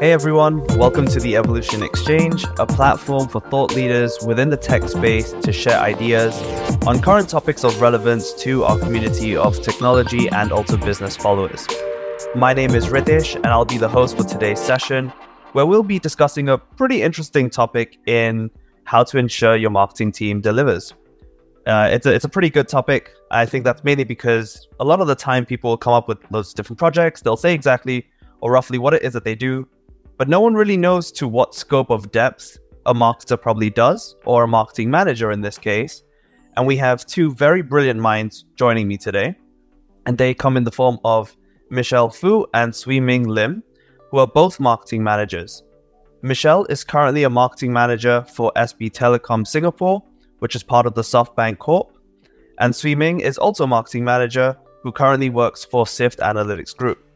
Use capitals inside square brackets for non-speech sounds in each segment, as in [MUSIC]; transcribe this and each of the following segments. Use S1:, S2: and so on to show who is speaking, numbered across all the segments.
S1: Hey everyone, welcome to the Evolution Exchange, a platform for thought leaders within the tech space to share ideas on current topics of relevance to our community of technology and also business followers. My name is Ritesh, and I'll be the host for today's session, where we'll be discussing a pretty interesting topic in how to ensure your marketing team delivers. Uh, it's, a, it's a pretty good topic. I think that's mainly because a lot of the time people come up with those different projects. They'll say exactly or roughly what it is that they do, but no one really knows to what scope of depth a marketer probably does, or a marketing manager in this case. And we have two very brilliant minds joining me today. And they come in the form of Michelle Fu and Swee Ming Lim, who are both marketing managers. Michelle is currently a marketing manager for SB Telecom Singapore, which is part of the SoftBank Corp. And Swee Ming is also a marketing manager who currently works for SIFT Analytics Group.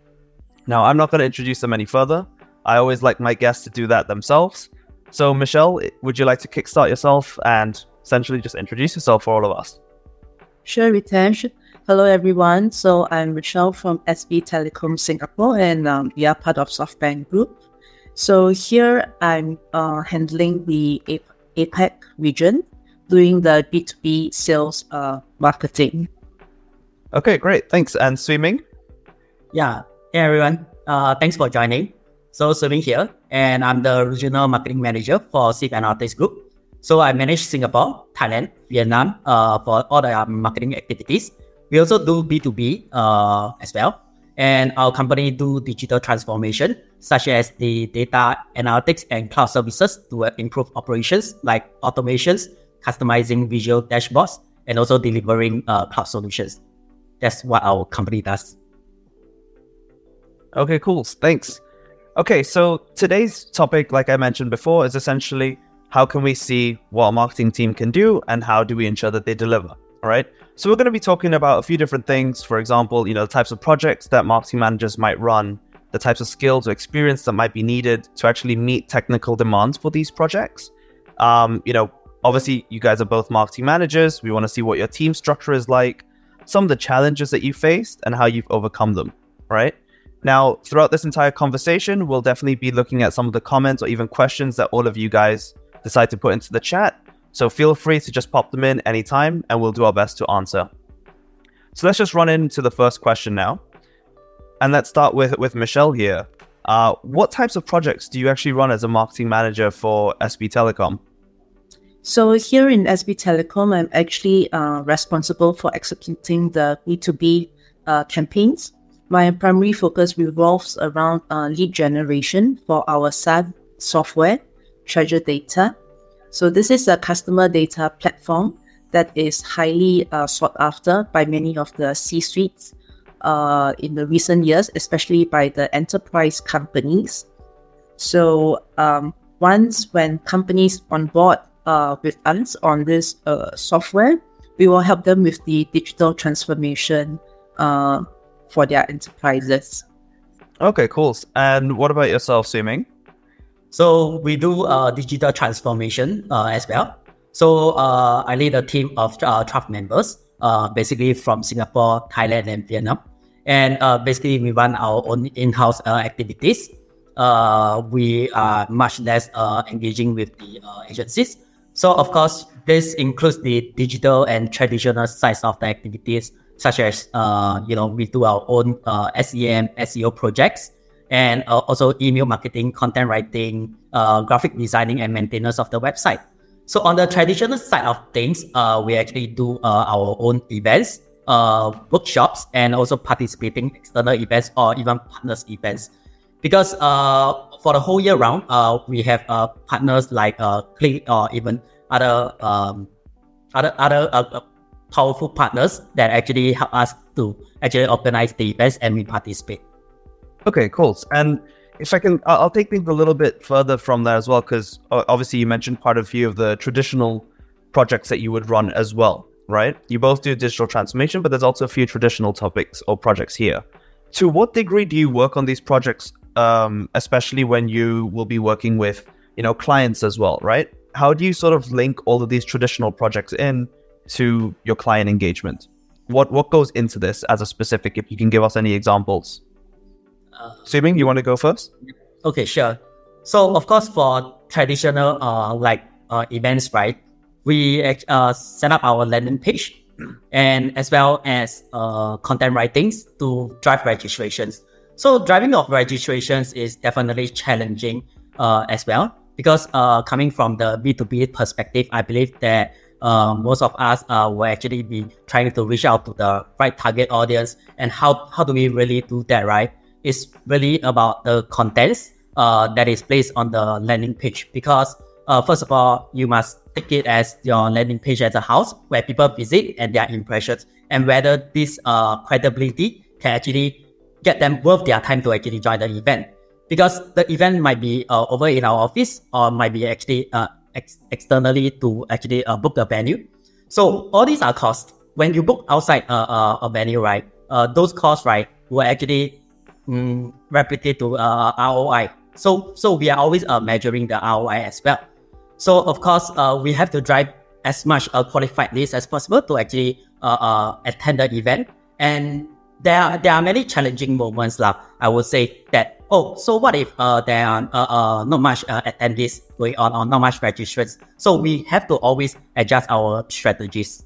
S1: Now, I'm not going to introduce them any further. I always like my guests to do that themselves. So, Michelle, would you like to kickstart yourself and essentially just introduce yourself for all of us?
S2: Sure, Ritesh. Hello, everyone. So, I'm Michelle from SB Telecom Singapore, and um, we are part of SoftBank Group. So, here I'm uh, handling the APAC region, doing the B2B sales uh, marketing.
S1: Okay, great. Thanks. And Swee Ming?
S3: Yeah. Hey, everyone. Uh, thanks for joining. So Swee Ming here, and I'm the regional marketing manager for SIFT Analytics Group. So I manage Singapore, Thailand, Vietnam uh, for all the um, marketing activities. We also do B2B uh, as well. And our company do digital transformation, such as the data analytics and cloud services to improve operations like automations, customizing visual dashboards, and also delivering uh, cloud solutions. That's what our company does.
S1: Okay, cool. Thanks. Okay, so today's topic, like I mentioned before, is essentially how can we see what a marketing team can do and how do we ensure that they deliver? All right. So we're going to be talking about a few different things. For example, you know, the types of projects that marketing managers might run, the types of skills or experience that might be needed to actually meet technical demands for these projects. Um, you know, obviously you guys are both marketing managers. We want to see what your team structure is like, some of the challenges that you faced and how you've overcome them, right? Now, throughout this entire conversation, we'll definitely be looking at some of the comments or even questions that all of you guys decide to put into the chat. So feel free to just pop them in anytime and we'll do our best to answer. So let's just run into the first question now. And let's start with, with Michelle here. Uh, what types of projects do you actually run as a marketing manager for SB Telecom?
S2: So here in SB Telecom, I'm actually uh, responsible for executing the B2B uh, campaigns my primary focus revolves around uh, lead generation for our SaaS software, Treasure Data. So this is a customer data platform that is highly uh, sought after by many of the C-suites uh, in the recent years, especially by the enterprise companies. So um, once when companies on board uh, with us on this uh, software, we will help them with the digital transformation uh, for their enterprises.
S1: Okay, cool. And what about yourself, Swee Ming?
S3: So we do uh, digital transformation uh, as well. So uh, I lead a team of uh, 12 members, uh, basically from Singapore, Thailand, and Vietnam. And uh, basically, we run our own in-house uh, activities. Uh, we are much less uh, engaging with the uh, agencies. So of course, this includes the digital and traditional sides of the activities such as uh, you know we do our own uh, SEM SEO projects and uh, also email marketing, content writing, uh, graphic designing, and maintenance of the website. So on the traditional side of things, uh, we actually do uh, our own events, workshops, and also participating external events or even partners events. Because uh, for the whole year round, uh, we have uh, partners like Qlik or even other um, other other powerful partners that actually help us to actually organize the events and we participate.
S1: Okay, cool. And if I can, I'll take things a little bit further from there as well, because obviously you mentioned quite a few of the traditional projects that you would run as well, right? You both do digital transformation, but there's also a few traditional topics or projects here. To what degree do you work on these projects, um, especially when you will be working with, you know, clients as well, right? How do you sort of link all of these traditional projects in to your client engagement? What what goes into this as a specific? If you can give us any examples. Uh, Swee Ming, you want to go first?
S3: Okay, sure. So of course, for traditional uh, like uh, events, right, we uh, set up our landing page and as well as uh, content writings to drive registrations. So driving of registrations is definitely challenging uh, as well because uh, coming from the B2B perspective, I believe that uh, most of us uh, will actually be trying to reach out to the right target audience. And how, how do we really do that, right? It's really about the contents uh, that is placed on the landing page because uh, first of all, you must take it as your landing page as a house where people visit and their impressions and whether this credibility can actually get them worth their time to actually join the event because the event might be uh, over in our office or might be actually uh, ex- externally to actually uh, book the venue. So all these are costs. When you book outside uh, uh, a venue, right, uh, those costs, right, will actually um, replicate to ROI. So so we are always measuring the ROI as well. So of course, we have to drive as much a qualified list as possible to actually attend the event. And there are, there are many challenging moments, lah. I would say that. Oh, so what if uh, there are uh, uh, not much uh, attendees going on or not much registrants? So we have to always adjust our strategies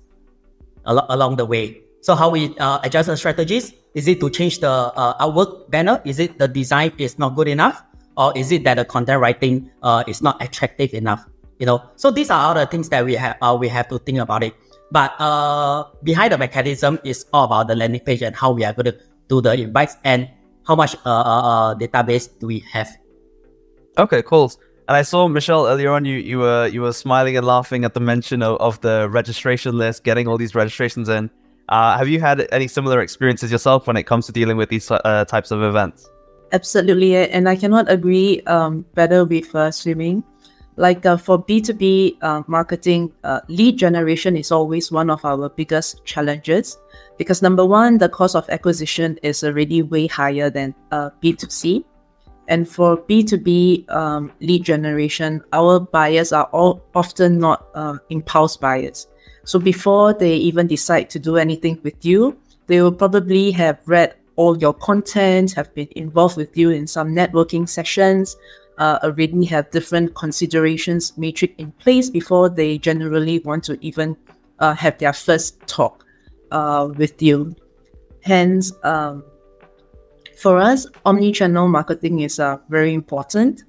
S3: al- along the way. So how we uh, adjust the strategies? Is it to change the uh, artwork banner? Is it the design is not good enough? Or is it that the content writing uh, is not attractive enough? You know, so these are all the things that we have uh, we have to think about it. But uh, behind the mechanism is all about the landing page and how we are going to do the invites and how much uh, uh, uh, database do we have.
S1: Okay, cool. And I saw Michelle earlier on. You you were you were smiling and laughing at the mention of, of the registration list, getting all these registrations in. Uh, have you had any similar experiences yourself when it comes to dealing with these uh, types of events?
S2: Absolutely, and I cannot agree um, better with uh, Swee Ming. Like uh, for B2B uh, marketing, uh, lead generation is always one of our biggest challenges because number one, the cost of acquisition is already way higher than uh, B2C. And for B2B um, lead generation, our buyers are all often not uh, impulse buyers. So before they even decide to do anything with you, they will probably have read all your content, have been involved with you in some networking sessions, uh, already have different considerations matrix in place before they generally want to even uh, have their first talk uh, with you. Hence, um, for us, omni-channel marketing is uh, very important.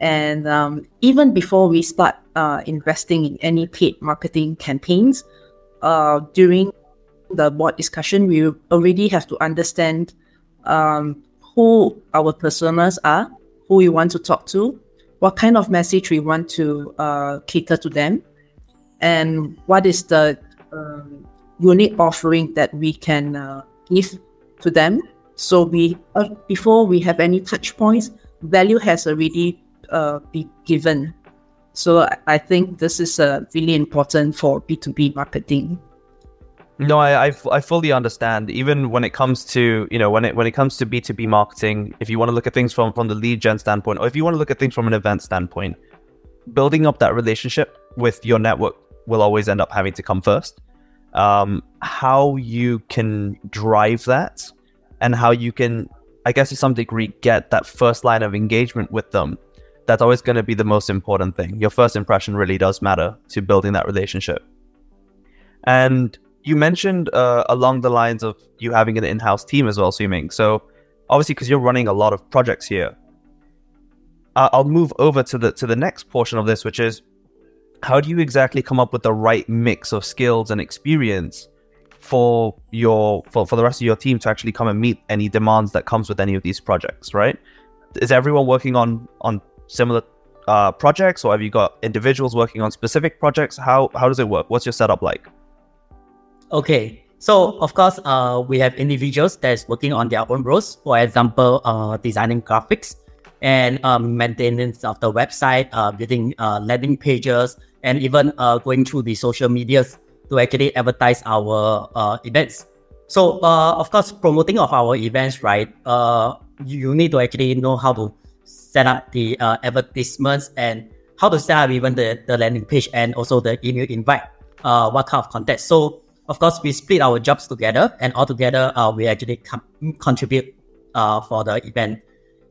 S2: And um, even before we start uh, investing in any paid marketing campaigns, uh, during the board discussion, we already have to understand um, who our personas are, who we want to talk to, what kind of message we want to uh, cater to them, and what is the um, unique offering that we can uh, give to them. So we uh, before we have any touch points, value has already uh, been given. So I think this is uh, really important for B2B marketing.
S1: No, I, I, I fully understand. Even when it comes to you know when it when it comes to B two B marketing, if you want to look at things from from the lead gen standpoint, or if you want to look at things from an event standpoint, building up that relationship with your network will always end up having to come first. Um, how you can drive that, and how you can, I guess, to some degree, get that first line of engagement with them. That's always going to be the most important thing. Your first impression really does matter to building that relationship. And you mentioned uh, along the lines of you having an in-house team as well, Swee Ming. So obviously, because you're running a lot of projects here, uh, I'll move over to the to the next portion of this, which is how do you exactly come up with the right mix of skills and experience for your for, for the rest of your team to actually come and meet any demands that comes with any of these projects, right? Is everyone working on on similar uh, projects, or have you got individuals working on specific projects? How how does it work? What's your setup like?
S3: Okay. So of course, uh, we have individuals that's working on their own roles. For example, uh, designing graphics and um, maintenance of the website, uh, building uh, landing pages, and even uh, going through the social medias to actually advertise our uh, events. So of course, promoting of our events, right? You need to actually know how to set up the advertisements and how to set up even the, the landing page and also the email invite. Uh, what kind of content? So of course, we split our jobs together, and all together, uh, we actually com- contribute uh, for the event.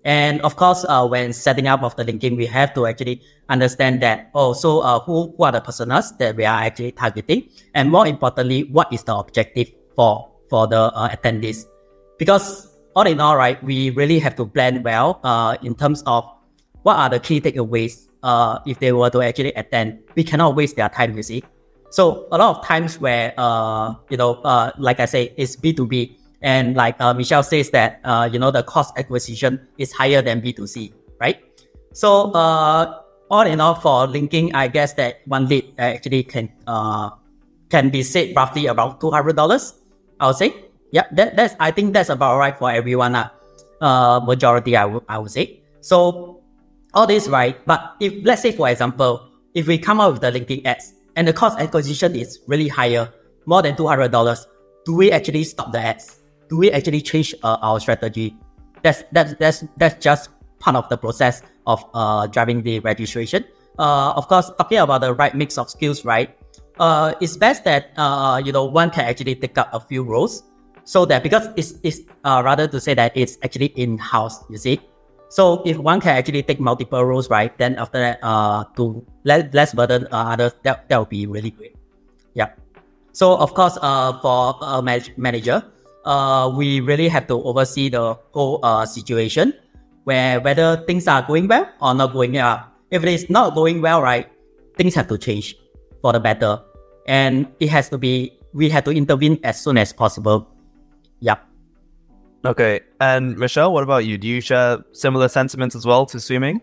S3: And of course, uh, when setting up of the linking, we have to actually understand that, oh, so uh, who, who are the personas that we are actually targeting? And more importantly, what is the objective for, for the uh, attendees? Because all in all, right, we really have to plan well uh, in terms of what are the key takeaways uh, if they were to actually attend. We cannot waste their time, you see. So a lot of times where, uh, you know, uh, like I say, it's B2B and like uh, Michelle says that, uh, you know, the cost acquisition is higher than B2C, right? So uh, all in all, for linking, I guess that one lead actually can uh, can be said roughly about two hundred dollars. I would say, yeah, that, that's I think that's about right for everyone. Uh, uh majority, I would I would say. So all this right, but if let's say for example, if we come up with the linking ads and the cost acquisition is really higher, more than two hundred dollars, do we actually stop the ads? do we actually change uh, our strategy? That's that's that's that's just part of the process of uh, driving the registration. Uh, of course, talking about the right mix of skills, right? Uh, it's best that uh, you know one can actually take up a few roles, so that because it's it's uh, rather to say that it's actually in house. You see, so if one can actually take multiple roles, right? Then after that, uh, to less less burden uh, others, that that would be really great. Yeah. So of course, uh, for a manager, uh, we really have to oversee the whole uh, situation where whether things are going well or not going well. If it is not going well, right, things have to change for the better. And it has to be, we have to intervene as soon as possible. Yep.
S1: Okay. And Michelle, what about you? Do you share similar sentiments as well to Swee Ming?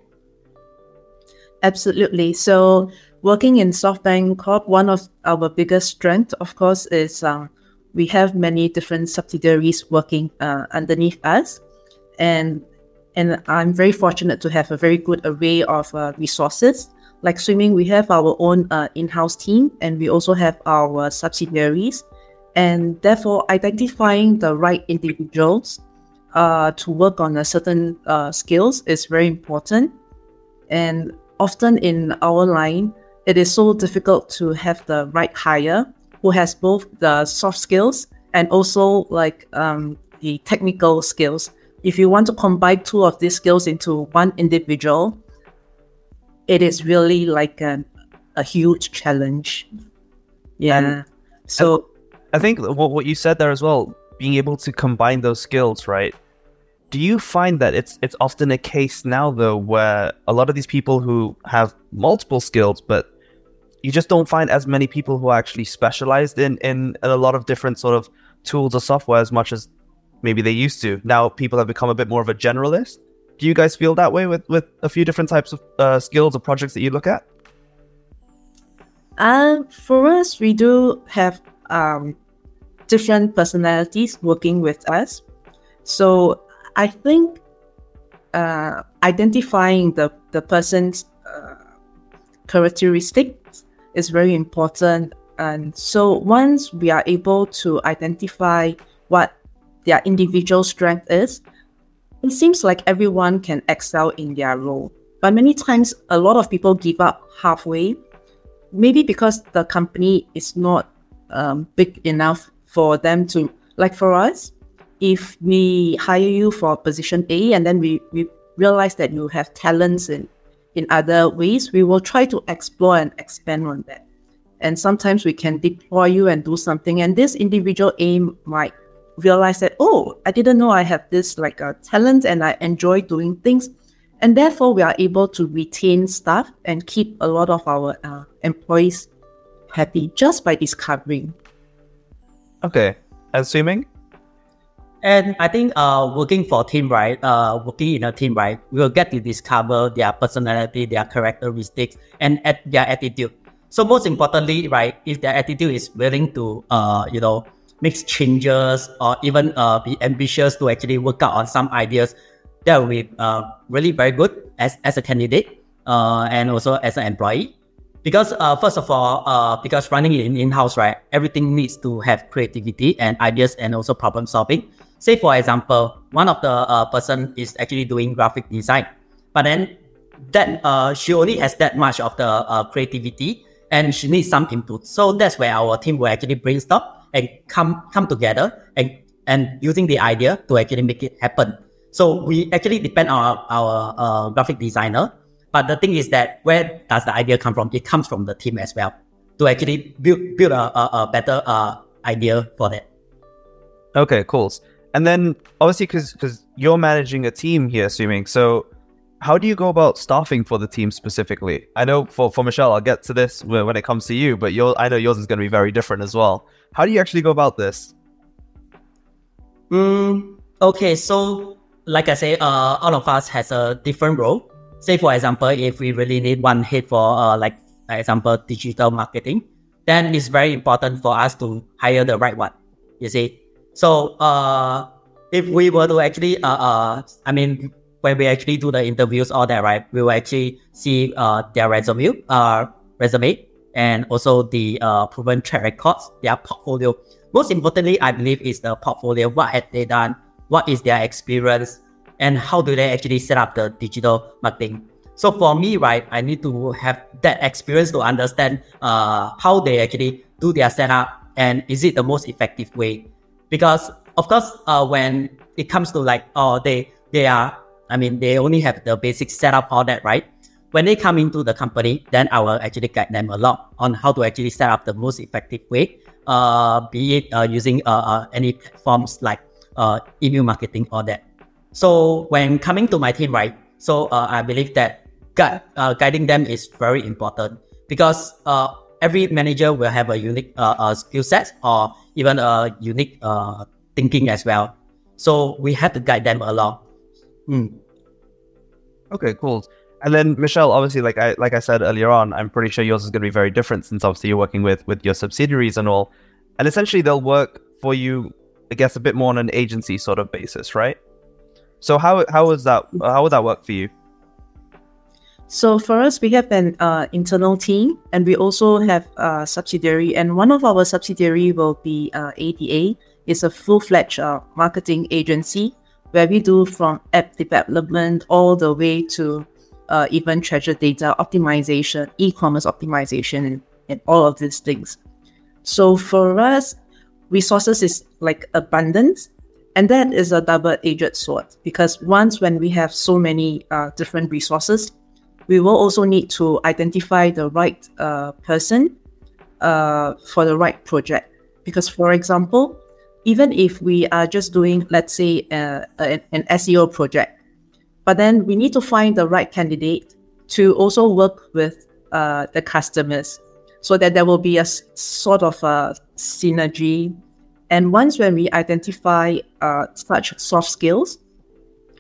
S2: Absolutely. So, working in SoftBank Corp, one of our biggest strengths, of course, is um, we have many different subsidiaries working uh, underneath us, and and I'm very fortunate to have a very good array of uh, resources. Like Swee Ming, we have our own uh, in-house team, and we also have our subsidiaries, and therefore identifying the right individuals uh, to work on a certain uh, skills is very important. And often in our line, it is so difficult to have the right hire who has both the soft skills and also like um, the technical skills. If you want to combine two of these skills into one individual, it is really like a, a huge challenge. Yeah. And so
S1: I think what, what you said there as well, being able to combine those skills, right? Do you find that it's it's often a case now though where a lot of these people who have multiple skills but you just don't find as many people who are actually specialized in, in a lot of different sort of tools or software as much as maybe they used to. Now people have become a bit more of a generalist. Do you guys feel that way with, with a few different types of uh, skills or projects that you look at?
S2: Um, for us, we do have um, different personalities working with us. So I think uh, identifying the, the person's uh, characteristics is very important. And so once we are able to identify what their individual strength is, it seems like everyone can excel in their role. But many times, a lot of people give up halfway, maybe because the company is not um, big enough for them to, like for us, if we hire you for position A and then we, we realize that you have talents in in other ways, we will try to explore and expand on that. And sometimes we can deploy you and do something. And this individual aim might realize that, oh, I didn't know I have this like a talent and I enjoy doing things. And therefore, we are able to retain staff and keep a lot of our uh, employees happy just by discovering.
S1: Okay. Assuming
S3: and I think uh, working for a team, right? Uh, working in a team, right? We will get to discover their personality, their characteristics, and at their attitude. So most importantly, right? If their attitude is willing to, uh, you know, make changes or even uh, be ambitious to actually work out on some ideas, that will be uh, really very good as, as a candidate uh, and also as an employee. Because uh, first of all, uh, because running in in-house, right, everything needs to have creativity and ideas and also problem solving say for example, one of the uh, person is actually doing graphic design, but then that uh, she only has that much of the uh, creativity and she needs some input. So that's where our team will actually brainstorm and come come together and and using the idea to actually make it happen. So we actually depend on our, our uh, graphic designer. But the thing is that where does the idea come from? It comes from the team as well to actually build build a, a, a better uh, idea for that.
S1: Okay, cool. And then obviously, because because you're managing a team here, assuming so. How do you go about staffing for the team specifically? I know for, for Michelle, I'll get to this when it comes to you, but your I know yours is going to be very different as well. How do you actually go about this?
S3: Mm, okay, so like I say, uh, all of us has a different role. Say for example, if we really need one head for uh, like for example digital marketing, then it's very important for us to hire the right one. You see, so uh, if we were to actually uh, uh I mean when we actually do the interviews all that right, we will actually see uh their resume uh resume and also the uh proven track records, their portfolio most importantly, I believe is the portfolio. What have they done? What is their experience? And how do they actually set up the digital marketing? So for me, right, I need to have that experience to understand uh, how they actually do their setup and is it the most effective way? Because of course, uh, when it comes to like, oh, they they are, I mean, they only have the basic setup, all that, right? When they come into the company, then I will actually guide them a lot on how to actually set up the most effective way uh, be it uh, using uh, uh, any platforms like uh, email marketing or that. So when coming to my team, right? So uh, I believe that gu- uh, guiding them is very important because uh, every manager will have a unique uh, uh, skill set or even a unique uh, thinking as well. So we have to guide them along. Mm.
S1: Okay, cool. And then Michelle, obviously, like I like I said earlier on, I'm pretty sure yours is going to be very different since obviously you're working with with your subsidiaries and all, and essentially they'll work for you, I guess, a bit more on an agency sort of basis, right? So how how is that? How would that work for you?
S2: So for us, we have an uh, internal team, and we also have a subsidiary. And one of our subsidiary will be uh, ADA. It's a full-fledged uh, marketing agency where we do from app development all the way to uh, even Treasure Data optimization, e-commerce optimization, and, and all of these things. So for us, resources is like abundance, and that is a double-edged sword because once when we have so many uh, different resources, we will also need to identify the right uh, person uh, for the right project. Because, for example, even if we are just doing, let's say, uh, an SEO project, but then we need to find the right candidate to also work with uh, the customers so that there will be a sort of a synergy. And once when we identify uh, such soft skills,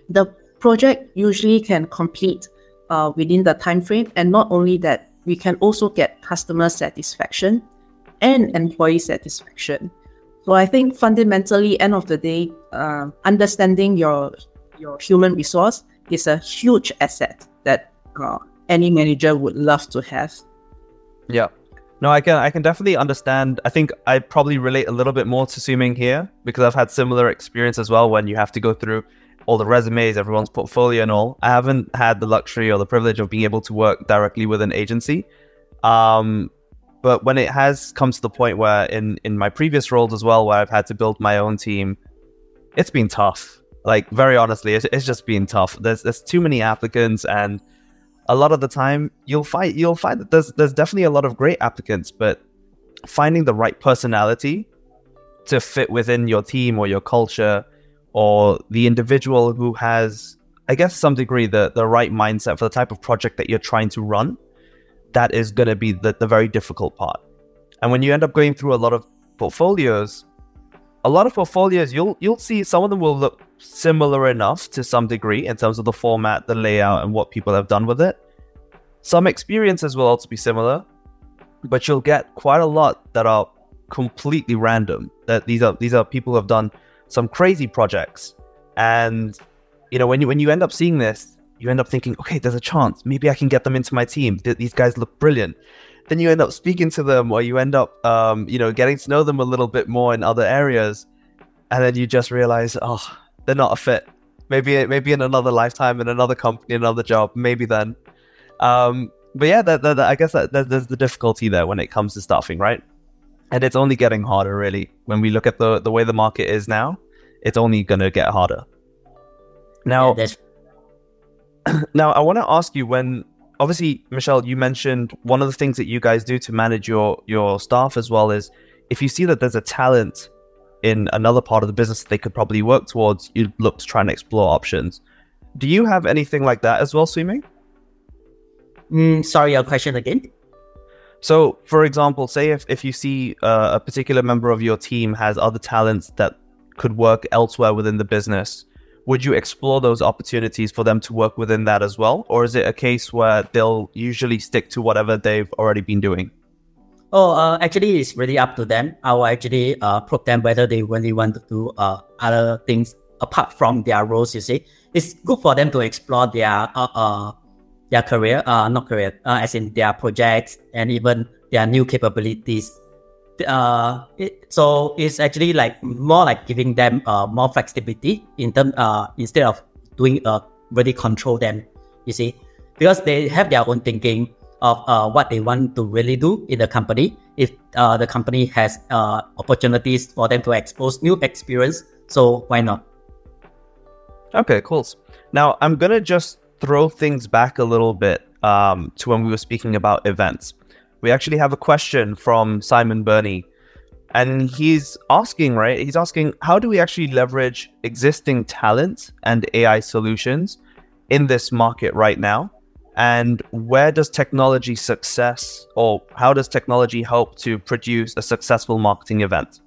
S2: the project usually can complete uh, within the time frame. And not only that, we can also get customer satisfaction and employee satisfaction. So I think fundamentally, end of the day, uh, understanding your your human resource is a huge asset that uh, any manager would love to have.
S1: Yeah. No, I can I can definitely understand. I think I probably relate a little bit more to Swee Ming here because I've had similar experience as well when you have to go through all the resumes, everyone's portfolio and all. I haven't had the luxury or the privilege of being able to work directly with an agency. Um, but when it has come to the point where in in my previous roles as well where I've had to build my own team, it's been tough. Like very honestly, it's, it's just been tough. There's there's too many applicants, and a lot of the time you'll find you'll find that there's there's definitely a lot of great applicants, but finding the right personality to fit within your team or your culture or the individual who has I guess some degree the the right mindset for the type of project that you're trying to run, that is going to be the, the very difficult part. And when you end up going through a lot of portfolios, a lot of portfolios you'll you'll see some of them will look similar enough to some degree in terms of the format, the layout, and what people have done with it. Some experiences will also be similar, but you'll get quite a lot that are completely random. That these are these are people who have done some crazy projects, and you know when you when you end up seeing this, you end up thinking, okay, there's a chance. Maybe I can get them into my team. These guys look brilliant. Then you end up speaking to them, or you end up, um, you know, getting to know them a little bit more in other areas, and then you just realize, oh, they're not a fit. Maybe maybe in another lifetime, in another company, another job, maybe then. Um, but yeah, that, that, that, I guess that, there's the difficulty there when it comes to staffing, right? And it's only getting harder, really. When we look at the the way the market is now, it's only going to get harder. Now,
S3: Yeah, [CLEARS THROAT]
S1: now I want to ask you when obviously Michelle, you mentioned one of the things that you guys do to manage your your staff as well is if you see that there's a talent in another part of the business that they could probably work towards, you look to try and explore options. Do you have anything like that as well, Swee Ming?
S3: Mm, sorry, your question again.
S1: So, for example, say if, if you see uh, a particular member of your team has other talents that could work elsewhere within the business, would you explore those opportunities for them to work within that as well? Or is it a case where they'll usually stick to whatever they've already been doing?
S3: Oh, uh, actually, it's really up to them. I will actually uh, probe them whether they really want to do uh, other things apart from their roles. You see, it's good for them to explore their uh, uh their career, uh, not career, uh, as in their projects and even their new capabilities. Uh, it, so it's actually like more like giving them uh, more flexibility in term uh, instead of doing uh, really control them. You see, because they have their own thinking of uh, what they want to really do in the company. If uh, the company has uh, opportunities for them to expose new experience, so why not?
S1: Okay, cool. Now, I'm to just throw things back a little bit um, to when we were speaking about events. We actually have a question from Simon Burney, and he's asking, right? He's asking, how do we actually leverage existing talent and AI solutions in this market right now? And where does technology success, or how does technology help to produce a successful marketing event?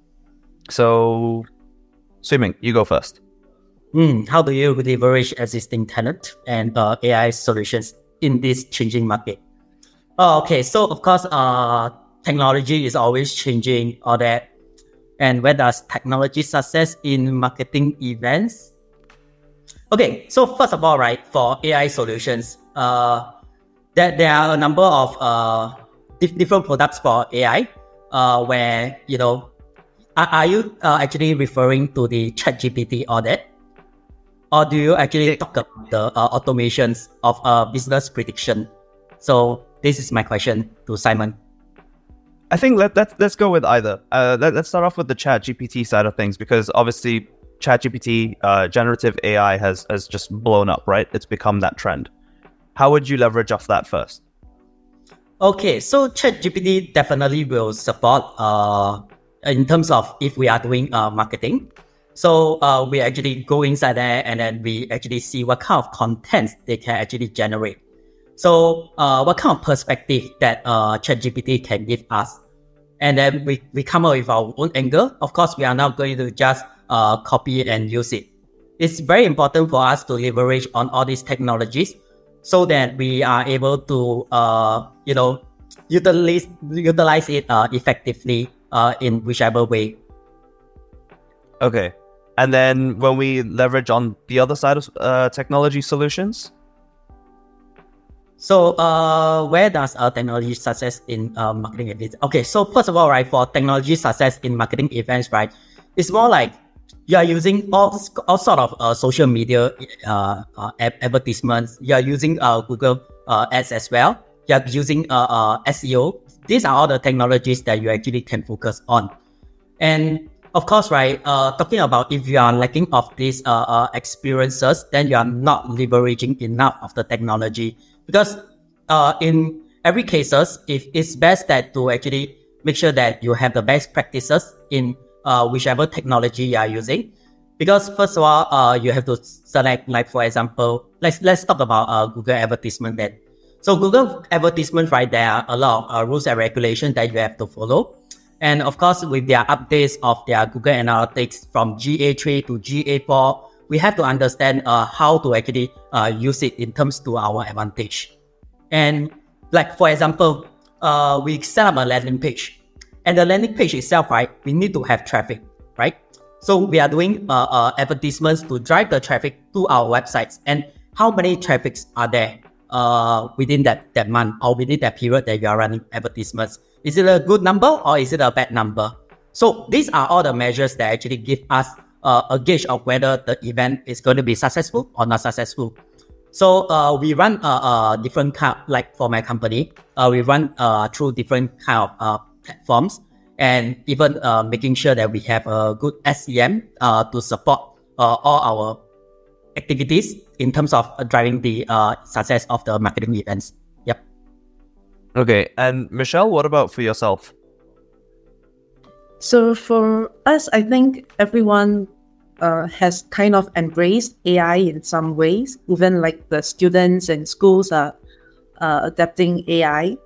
S1: So, Swee Ming, you go first.
S3: Hmm, how do you leverage existing talent and uh, AI solutions in this changing market? Oh, okay, so of course, uh, technology is always changing all that. And where does technology success in marketing events? Okay, so first of all, right, for AI solutions, uh, there, there are a number of uh, dif- different products for AI uh, where, you know, are, are you uh, actually referring to the ChatGPT or that? Or do you actually talk about the uh, automations of uh, business prediction? So this is my question to Simon.
S1: I think let let's let's go with either. Uh, let, us start off with the ChatGPT side of things because obviously ChatGPT, uh, generative AI has has just blown up, right? It's become that trend. How would you leverage off that first?
S3: Okay, so ChatGPT definitely will support uh, in terms of if we are doing uh, marketing. So uh, we actually go inside there and then we actually see what kind of contents they can actually generate. So uh, what kind of perspective that uh, ChatGPT can give us. And then we, we come up with our own angle. Of course, we are not going to just uh, copy it and use it. It's very important for us to leverage on all these technologies so that we are able to, uh, you know, utilize, utilize it uh, effectively uh, in whichever way.
S1: Okay. And then when we leverage on the other side of uh, technology solutions,
S3: So, uh, where does uh, technology success in uh, marketing events? Okay, so first of all, right, for technology success in marketing events, right, it's more like you are using all, all sort of uh, social media uh, uh, advertisements. You are using uh, Google uh, ads as well. You are using uh, uh, SEO. These are all the technologies that you actually can focus on. And of course, right, uh, talking about if you are lacking of these uh, uh, experiences, then you are not leveraging enough of the technology because uh, in every cases, if it's best that to actually make sure that you have the best practices in uh, whichever technology you are using. Because first of all, uh, you have to select, like for example, let's let's talk about uh, Google advertisement. Then, so Google advertisement, right? There are a lot of uh, rules and regulations that you have to follow. And of course, with their updates of their Google Analytics from GA3 to GA4, we have to understand uh, how to actually uh, use it in terms to our advantage. And like for example, uh, we set up a landing page, and the landing page itself, right? We need to have traffic, right? So we are doing uh, uh, advertisements to drive the traffic to our websites. And how many traffics are there uh, within that, that month or within that period that you are running advertisements? Is it a good number or is it a bad number? So these are all the measures that actually give us uh, a gauge of whether the event is going to be successful or not successful. So uh, we run uh, uh, different kind, like for my company, uh, we run uh, through different kind of uh, platforms and even uh, making sure that we have a good SEM uh, to support uh, all our activities in terms of uh, driving the uh, success of the marketing events. Yep.
S1: Okay, and Michelle, what about for yourself?
S2: So for us, I think everyone uh, has kind of embraced AI in some ways. Even like the students and schools are uh, adapting AI.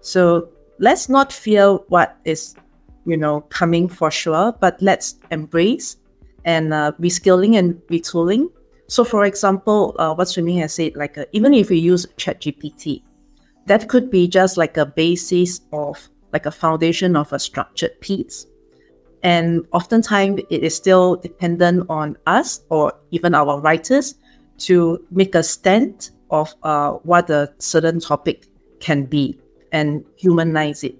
S2: So let's not fear what is, you know, coming for sure, but let's embrace and uh, reskilling and retooling. So, for example, uh, what Swee Ming has said, like uh, even if you use ChatGPT, that could be just like a basis of like a foundation of a structured piece. And oftentimes it is still dependent on us or even our writers to make a stand of uh, what a certain topic can be and humanize it.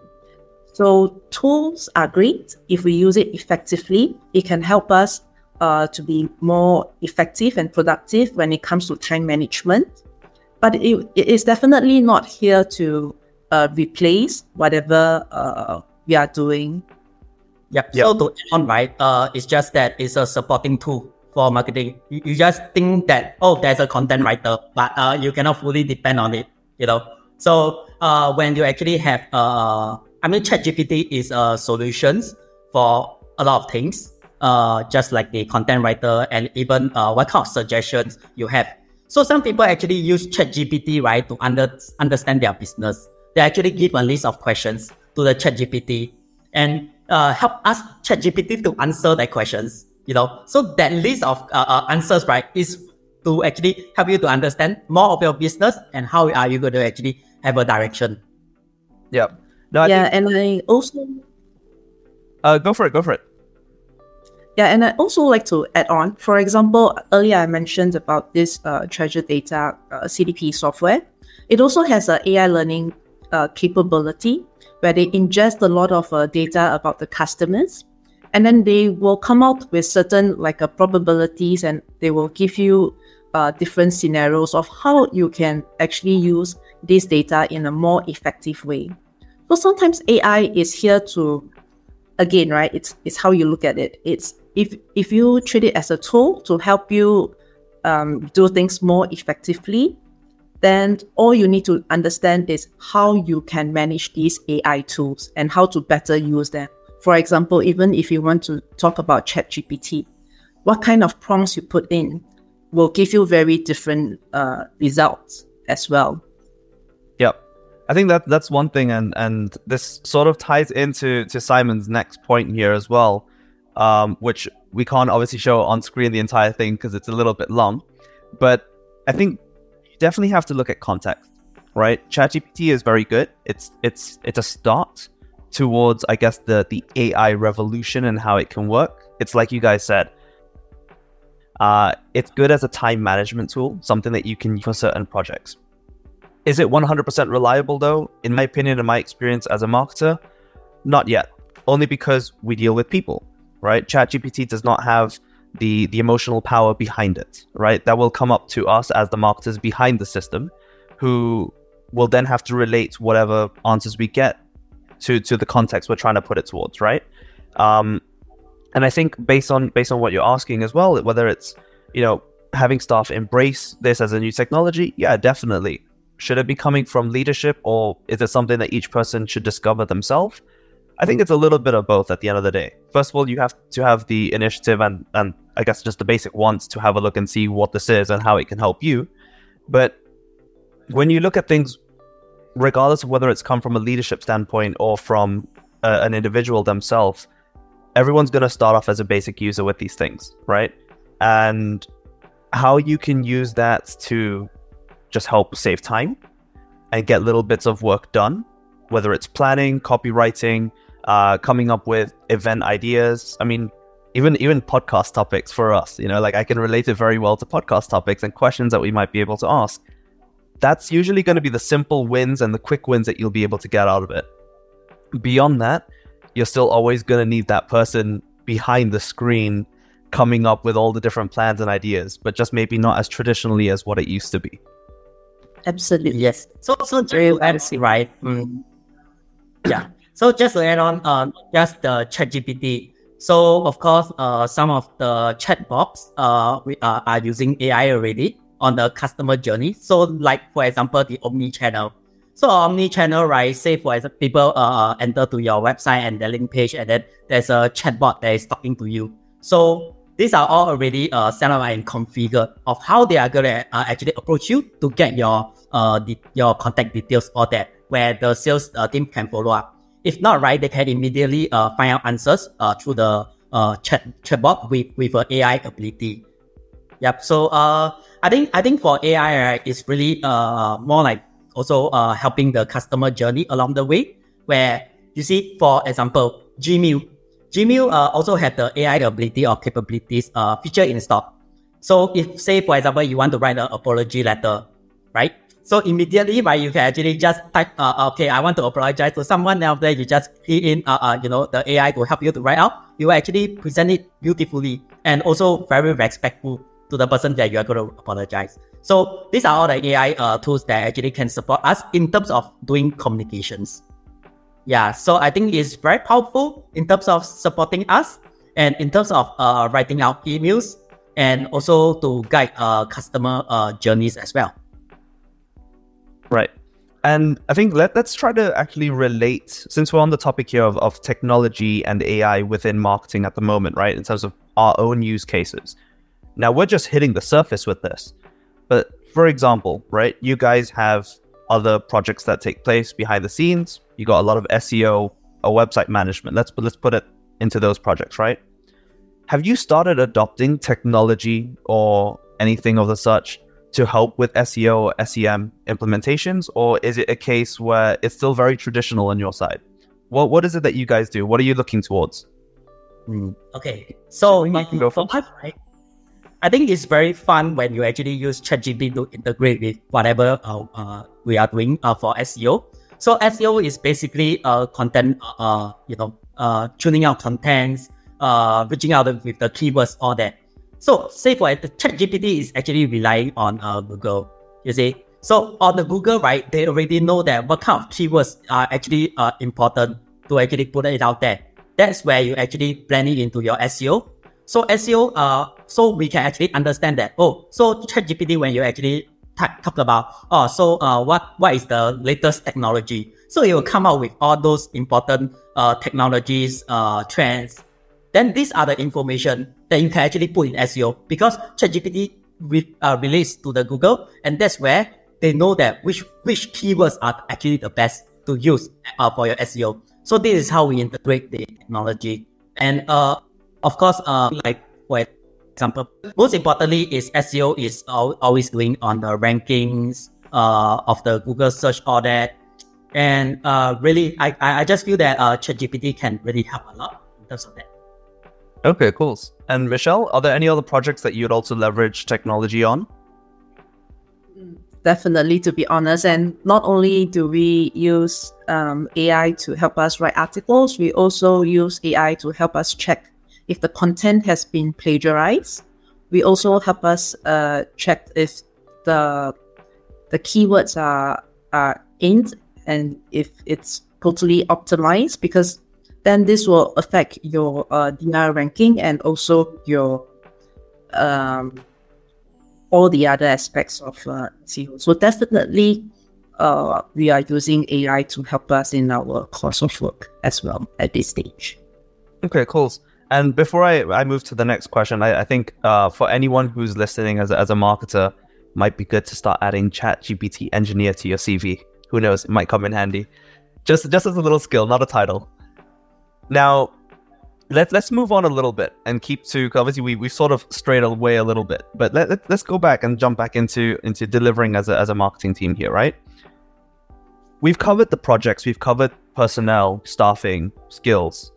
S2: So tools are great. If we use it effectively, it can help us uh, to be more effective and productive when it comes to time management. But it, it is definitely not here to uh, replace whatever uh, we are doing
S3: Yep. yep. So to add on, right, uh, it's just that it's a supporting tool for marketing. You, you just think that, oh, there's a content writer, but uh, you cannot fully depend on it, you know. So uh, when you actually have, uh, I mean, ChatGPT is a solutions for a lot of things, uh, just like the content writer and even uh, what kind of suggestions you have. So some people actually use ChatGPT, right, to under, understand their business. They actually give a list of questions to the ChatGPT and uh, help us ChatGPT to answer their questions. You know, so that list of uh, uh, answers, right, is to actually help you to understand more of your business and how are you going to actually have a direction.
S1: Yeah.
S2: No, yeah, think... and I also.
S1: Uh, go for it. Go for it.
S2: Yeah, and I also like to add on. For example, earlier I mentioned about this uh, Treasure Data uh, CDP software. It also has an AI learning uh, capability where they ingest a lot of uh, data about the customers. And then they will come out with certain like uh, probabilities and they will give you uh, different scenarios of how you can actually use this data in a more effective way. So sometimes ai is here to again right it's it's how you look at it. It's if if you treat it as a tool to help you um, do things more effectively then all you need to understand is how you can manage these AI tools and how to better use them. For example, even if you want to talk about ChatGPT, what kind of prompts you put in will give you very different uh, results as well.
S1: Yep. I think that that's one thing, and and this sort of ties into to Simon's next point here as well, um, which we can't obviously show on screen the entire thing because it's a little bit long. But I think definitely have to look at context, right? ChatGPT is very good. It's it's it's a start towards, I guess, the the AI revolution and how it can work. It's like you guys said. Uh, it's good as a time management tool, something that you can use for certain projects. Is it 100% reliable though? In my opinion and my experience as a marketer, not yet. Only because we deal with people, right? ChatGPT does not have the the emotional power behind it, right? That will come up to us as the marketers behind the system, who will then have to relate whatever answers we get to to the context we're trying to put it towards, right? Um, and I think based on based on what you're asking as well, whether it's you know having staff embrace this as a new technology, yeah, definitely. Should it be coming from leadership, or is it something that each person should discover themselves? I think it's a little bit of both at the end of the day. First of all, you have to have the initiative and, and I guess just the basic wants to have a look and see what this is and how it can help you. But when you look at things, regardless of whether it's come from a leadership standpoint or from uh, an individual themselves, everyone's going to start off as a basic user with these things, right? And how you can use that to just help save time and get little bits of work done, whether it's planning, copywriting, uh, coming up with event ideas. I mean, even even podcast topics for us. You know, like I can relate it very well to podcast topics and questions that we might be able to ask. That's usually going to be the simple wins and the quick wins that you'll be able to get out of it. Beyond that, you're still always going to need that person behind the screen coming up with all the different plans and ideas, but just maybe not as traditionally as what it used to be.
S2: Absolutely.
S3: Yes. So, so very right? Mm. Yeah. So just to add on, um, just the ChatGPT. So of course, uh, some of the chatbots uh, we uh, are using AI already on the customer journey. So like for example, the omni channel. So omni channel, right? Say for example, people uh, enter to your website and the link page, and then there's a chatbot that is talking to you. So these are all already uh, set up and configured of how they are going to uh, actually approach you to get your uh the, your contact details or that where the sales uh, team can follow up. If not, right, they can immediately uh, find out answers uh, through the uh, chat chatbot with with an AI ability. Yep. So uh, I think I think for AI, right, it's really uh more like also uh helping the customer journey along the way. Where you see, for example, Gmail, Gmail uh, also have the AI ability or capabilities uh feature installed. So if say for example you want to write an apology letter, right? So immediately, right, you can actually just type, uh, okay, I want to apologize to someone. Now there you just key in, uh, uh, you know, the AI to help you to write out. You actually present it beautifully and also very respectful to the person that you are going to apologize. So these are all the AI uh, tools that actually can support us in terms of doing communications. Yeah, so I think it's very powerful in terms of supporting us and in terms of uh, writing out emails and also to guide uh, customer uh, journeys as well.
S1: Right. And I think let, let's try to actually relate, since we're on the topic here of, of technology and AI within marketing at the moment, right? In terms of our own use cases. Now, we're just hitting the surface with this. But for example, right, you guys have other projects that take place behind the scenes. You got a lot of SEO or website management. Let's let's put it into those projects, right? Have you started adopting technology or anything of the such to help with SEO or SEM implementations, or is it a case where it's still very traditional on your side? What what is it that you guys do? What are you looking towards?
S3: Mm. Okay, so
S1: can go
S3: for us, right? I think it's very fun when you actually use ChatGPT to integrate with whatever uh, uh, we are doing uh, for SEO. So SEO is basically uh, content, uh, you know, uh, tuning out contents, uh, reaching out with the keywords, all that. So say for the ChatGPT is actually relying on uh, Google, you see. So on the Google, right, they already know that what kind of keywords are actually uh, important to actually put it out there. That's where you actually blend it into your SEO. So SEO, uh, so we can actually understand that. Oh, so ChatGPT when you actually talk, talk about, oh, so uh, what what is the latest technology? So it will come out with all those important uh, technologies, uh, trends, then these are the information that you can actually put in SEO because ChatGPT re- uh, released to the Google, and that's where they know that which which keywords are actually the best to use uh, for your SEO. So this is how we integrate the technology, and uh, of course, uh, like for example, most importantly is SEO is al- always doing on the rankings uh, of the Google search all that. And uh, really, I, I just feel that uh, ChatGPT can really help a lot in terms of that.
S1: Okay, cool. And Michelle, are there any other projects that you'd also leverage technology on?
S2: Definitely, to be honest. And not only do we use um, AI to help us write articles, we also use AI to help us check if the content has been plagiarized. We also help us uh, check if the the keywords are are aimed and if it's totally optimized because then this will affect your uh, ranking and also your um, all the other aspects of uh, SEO. So definitely, uh, we are using AI to help us in our course of work as well at this stage.
S1: Okay, cool. And before I, I move to the next question, I, I think uh, for anyone who's listening as as a marketer, might be good to start adding Chat GPT engineer to your CV. Who knows? It might come in handy. Just just as a little skill, not a title. Now, let, let's move on a little bit and keep to obviously we, we sort of strayed away a little bit, but let, let, us go back and jump back into into delivering as a, as a marketing team here, right? We've covered the projects, we've covered personnel, staffing, skills.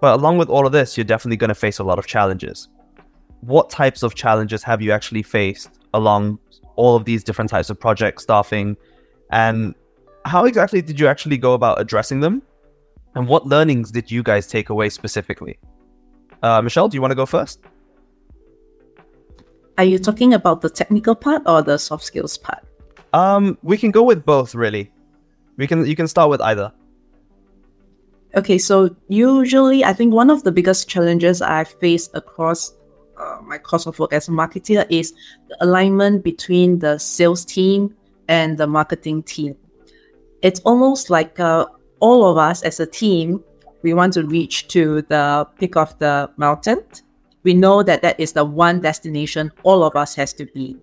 S1: But along with all of this, you're definitely going to face a lot of challenges. What types of challenges have you actually faced along all of these different types of projects, staffing, and how exactly did you actually go about addressing them? And what learnings did you guys take away specifically? Uh, Michelle, do you want to go first?
S2: Are you talking about the technical part or the soft skills part?
S1: Um, we can go with both, really. We can you can start with either.
S2: Okay, so usually I think one of the biggest challenges I've faced across uh, my course of work as a marketer is the alignment between the sales team and the marketing team. It's almost like uh, all of us as a team, we want to reach to the peak of the mountain. We know that that is the one destination all of us has to be.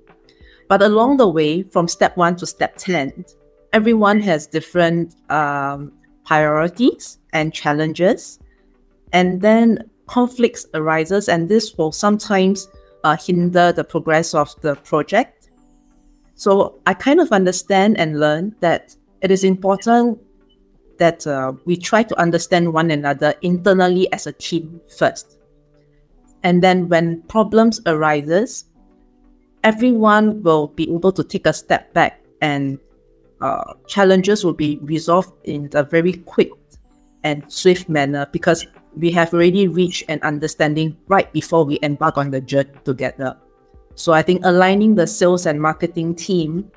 S2: But along the way, from step one to step 10, everyone has different um, priorities and challenges. And then conflicts arises, and this will sometimes uh, hinder the progress of the project. So I kind of understand and learn that it is important that uh, we try to understand one another internally as a team first. And then when problems arises, everyone will be able to take a step back and uh, challenges will be resolved in a very quick and swift manner because we have already reached an understanding right before we embark on the journey together. So I think aligning the sales and marketing team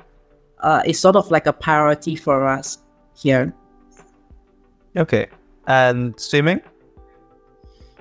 S2: uh, is sort of like a priority for us here.
S1: Okay. And Swee Ming?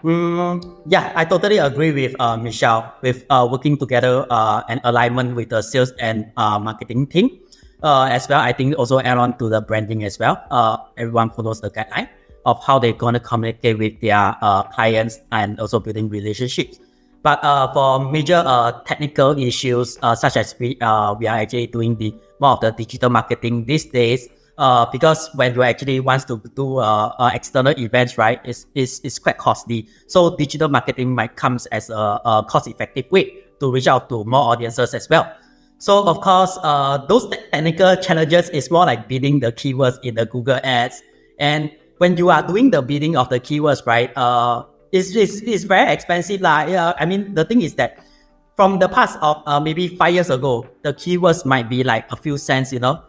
S3: Mm, yeah, I totally agree with uh, Michelle with uh, working together uh, and alignment with the sales and uh, marketing team. Uh, as well, I think also add on to the branding as well. Uh, everyone follows the guideline of how they're going to communicate with their uh, clients and also building relationships. But uh, for major uh, technical issues, such as we we are actually doing the more of the digital marketing these days, uh, because when you actually wants to do uh, uh, external events, right, it's, it's, it's quite costly. So digital marketing might comes as a, a cost-effective way to reach out to more audiences as well. So of course, uh, those technical challenges is more like bidding the keywords in the Google Ads and when you are doing the bidding of the keywords, right, uh, it's, it's, it's very expensive. Like, yeah, I mean, the thing is that from the past of uh, maybe five years ago, the keywords might be like a few cents, you know,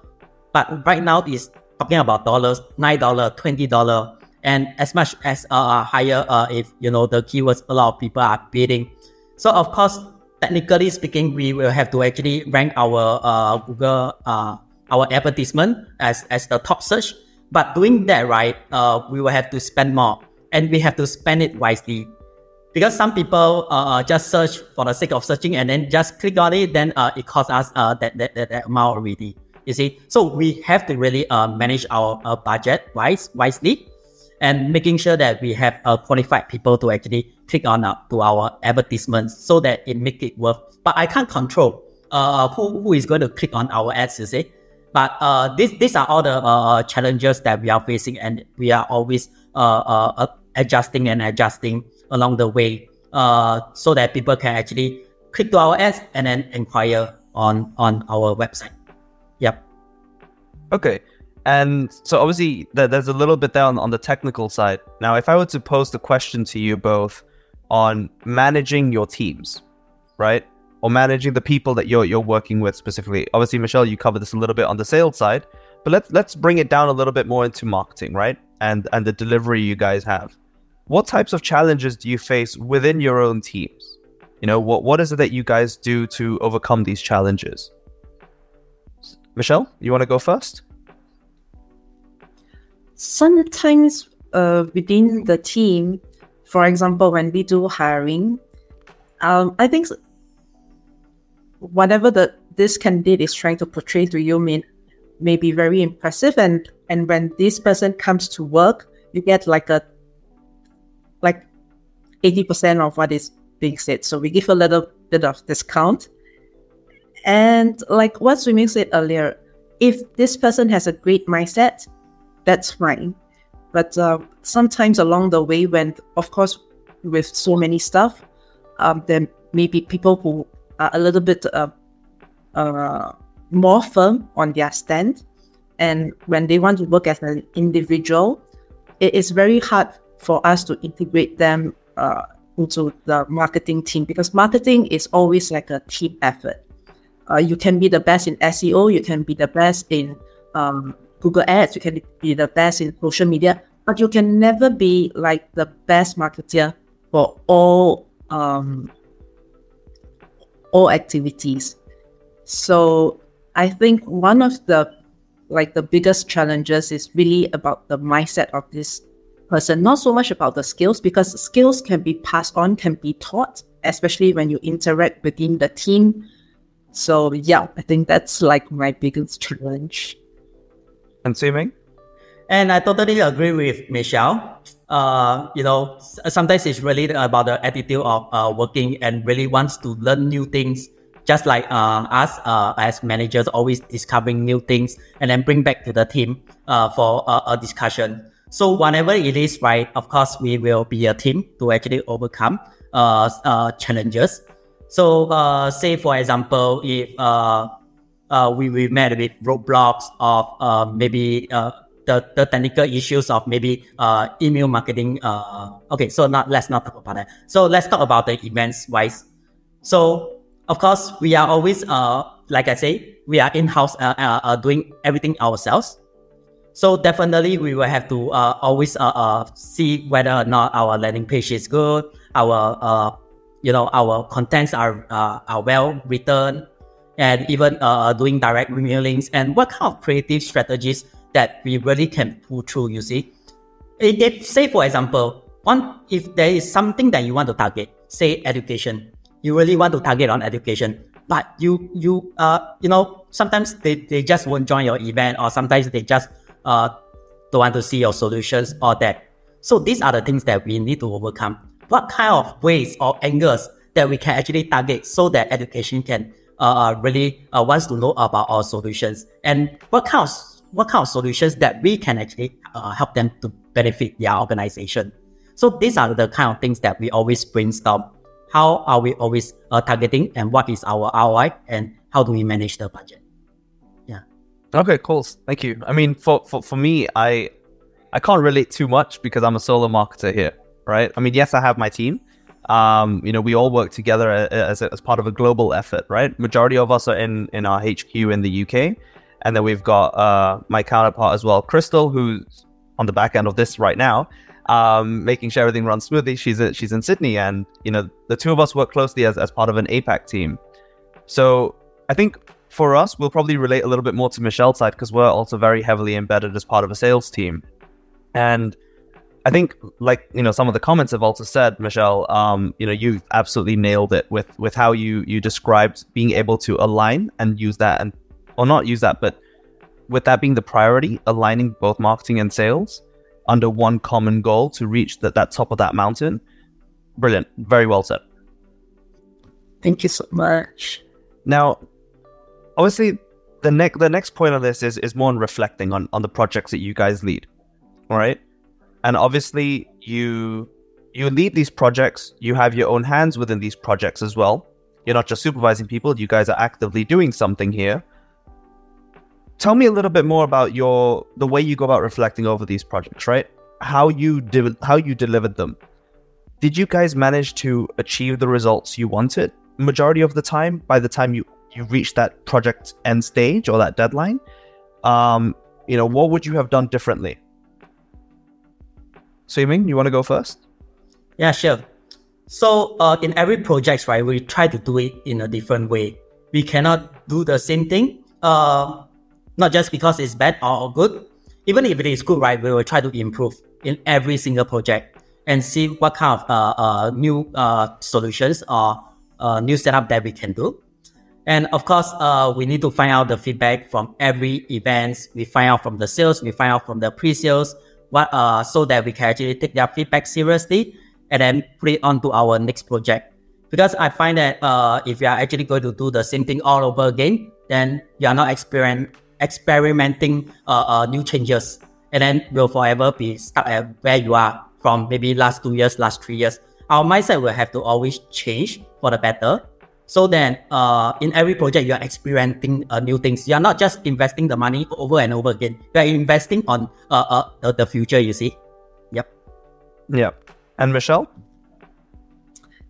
S3: but right now it's talking about dollars, nine dollar, twenty dollar, and as much as uh, uh, higher uh, if you know the keywords a lot of people are bidding. So of course, technically speaking, we will have to actually rank our uh, Google uh, our advertisement as as the top search but doing that right, uh, we will have to spend more and we have to spend it wisely. Because some people uh, uh, just search for the sake of searching and then just click on it, then uh, it costs us uh, that, that, that, that amount already. You see, so we have to really uh, manage our uh, budget wise wisely, and making sure that we have uh, qualified people to actually click on uh, to our advertisements so that it make it worth. But I can't control uh, who, who is going to click on our ads. You see, but uh, this, these are all the uh, challenges that we are facing, and we are always uh, uh adjusting and adjusting along the way uh, so that people can actually click to our ads and then inquire on on our website.
S1: Okay. And so obviously there's a little bit down on the technical side. Now, if I were to pose the question to you both on managing your teams, right? or managing the people that you're you're working with specifically. Obviously, Michelle, you covered this a little bit on the sales side, but let's let's bring it down a little bit more into marketing, right? And and the delivery you guys have. What types of challenges do you face within your own teams? You know, what what is it that you guys do to overcome these challenges? Michelle, you want to go first?
S2: Sometimes uh, within the team, for example, when we do hiring, um, I think whatever the this candidate is trying to portray to you may, may be very impressive and and when this person comes to work you get like a like 80% of what is being said so we give a little bit of discount and like what Swee Ming said earlier if this person has a great mindset that's fine but uh, sometimes along the way when of course with so many stuff um, there may be people who are a little bit uh, uh, more firm on their stand. And when they want to work as an individual, it is very hard for us to integrate them uh, into the marketing team because marketing is always like a team effort. Uh, you can be the best in SEO, you can be the best in um, Google Ads, you can be the best in social media, but you can never be like the best marketer for all um, all activities. So I think one of the like the biggest challenges is really about the mindset of this person, not so much about the skills because skills can be passed on, can be taught, especially when you interact within the team. So yeah, I think that's like my biggest challenge.
S1: And Swee Ming?
S3: And I totally agree with Michelle. Uh, you know, sometimes it's really about the attitude of uh, working and really wants to learn new things. Just like uh, us uh, as managers, always discovering new things and then bring back to the team uh, for a discussion. So whatever it is, right? Of course, we will be a team to actually overcome uh, uh, challenges. So, uh, say for example, if uh, uh, we we met with roadblocks of uh, maybe uh, the, the technical issues of maybe uh, email marketing. Uh, okay, so not let's not talk about that. So let's talk about the events wise. So of course, we are always uh, like I say, we are in house uh, uh, uh, doing everything ourselves. So definitely we will have to uh, always uh, uh, see whether or not our landing page is good, our uh, you know our contents are uh, are well written, and even uh, doing direct mailings and what kind of creative strategies that we really can pull through. You see, if say for example, one if there is something that you want to target, say education, you really want to target on education, but you you uh you know sometimes they, they just won't join your event or sometimes they just uh, don't want to see your solutions or that. So these are the things that we need to overcome. What kind of ways or angles that we can actually target so that education can uh, uh, really uh, wants to know about our solutions and what kind of what kind of solutions that we can actually uh, help them to benefit their organization. So these are the kind of things that we always brainstorm. How are we always uh, targeting and what is our ROI and how do we manage the budget? Yeah.
S1: Okay, cool. Thank you. I mean, for, for, for me, I I can't relate too much because I'm a solo marketer here, right? I mean, yes, I have my team. Um, you know, we all work together as, as part of a global effort, right? Majority of us are in in our HQ in the UK, and then we've got uh, my counterpart as well, Crystal, who's on the back end of this right now, um, making sure everything runs smoothly. She's a, she's in Sydney, and you know, the two of us work closely as as part of an APAC team. So I think for us, we'll probably relate a little bit more to Michelle's side because we're also very heavily embedded as part of a sales team. And I think, like you know, some of the comments have also said, Michelle, um, you know, you absolutely nailed it with with how you you described being able to align and use that, and or not use that, but with that being the priority, aligning both marketing and sales under one common goal to reach that that top of that mountain. Brilliant, very well said.
S2: Thank you so much.
S1: Now, obviously the next the next point on this is is more on reflecting on on the projects that you guys lead all right and obviously you you lead these projects. You have your own hands within these projects as well. You're not just supervising people. You guys are actively doing something here. Tell me a little bit more about your the way you go about reflecting over these projects right? How you de- how you delivered them. Did you guys manage to achieve the results you wanted majority of the time by the time you you reach that project end stage or that deadline, um, you know, what would you have done differently? Swee Ming, you want to go first?
S3: Yeah, sure. So uh, in every project, right, we try to do it in a different way. We cannot do the same thing. Uh, not just because it's bad or good. Even if it is good, right, we will try to improve in every single project and see what kind of uh, uh, new uh, solutions or uh, new setup that we can do. And of course, uh, we need to find out the feedback from every events. We find out from the sales, we find out from the pre-sales, what uh, so that we can actually take their feedback seriously and then put it onto our next project. Because I find that uh, if you are actually going to do the same thing all over again, then you are not experiment, experimenting uh, uh, new changes, and then will forever be stuck at where you are from maybe last two years, last three years. Our mindset will have to always change for the better so then, uh, in every project, you are experiencing uh, new things. You are not just investing the money over and over again. You are investing on uh, uh the, the future. You see. Yep.
S1: Yep. And Michelle.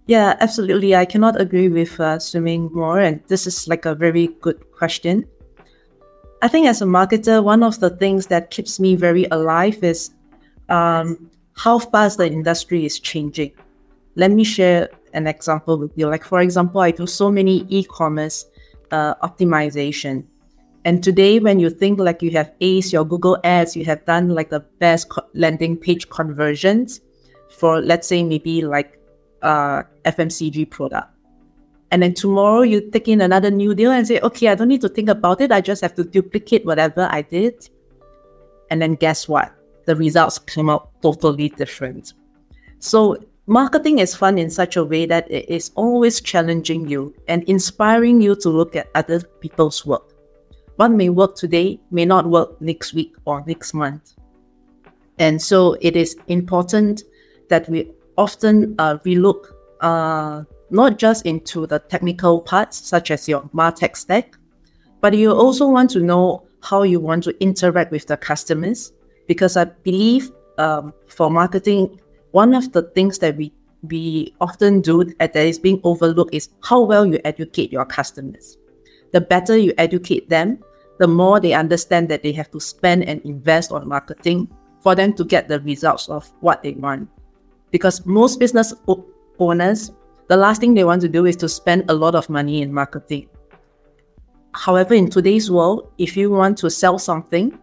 S2: Yeah, absolutely. I cannot agree with uh, Swee Ming more, and this is like a very good question. I think as a marketer, one of the things that keeps me very alive is um, how fast the industry is changing. Let me share an example with you. Like, for example, I do so many e commerce uh, optimization. And today, when you think like you have ACE, your Google Ads, you have done like the best co- landing page conversions for, let's say, maybe like uh, FMCG product. And then tomorrow you take in another new deal and say, okay, I don't need to think about it. I just have to duplicate whatever I did. And then guess what? The results came out totally different. So marketing is fun in such a way that it is always challenging you and inspiring you to look at other people's work. What may work today may not work next week or next month. And so it is important that we often uh, relook uh, not just into the technical parts, such as your MarTech stack, but you also want to know how you want to interact with the customers. Because I believe um, for marketing, one of the things that we we often do that is being overlooked is how well you educate your customers. The better you educate them, the more they understand that they have to spend and invest on marketing for them to get the results of what they want. Because most business owners, the last thing they want to do is to spend a lot of money in marketing. However, in today's world, if you want to sell something,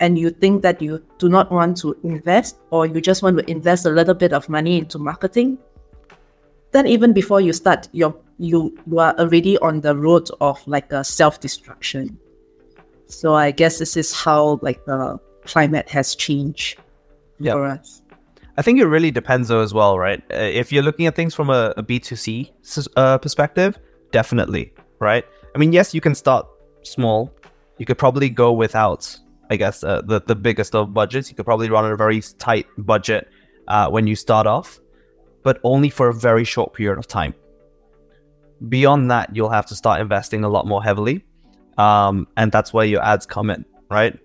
S2: and you think that you do not want to invest or you just want to invest a little bit of money into marketing, then even before you start, you're, you, you are already on the road of like a self-destruction. So I guess this is how like the climate has changed yep. for us.
S1: I think it really depends though as well, right? Uh, if you're looking at things from a a B2C uh, perspective, definitely, right? I mean, yes, you can start small. You could probably go without I guess, uh, the, the biggest of budgets. You could probably run a very tight budget uh, when you start off, but only for a very short period of time. Beyond that, you'll have to start investing a lot more heavily. Um, and that's where your ads come in, right?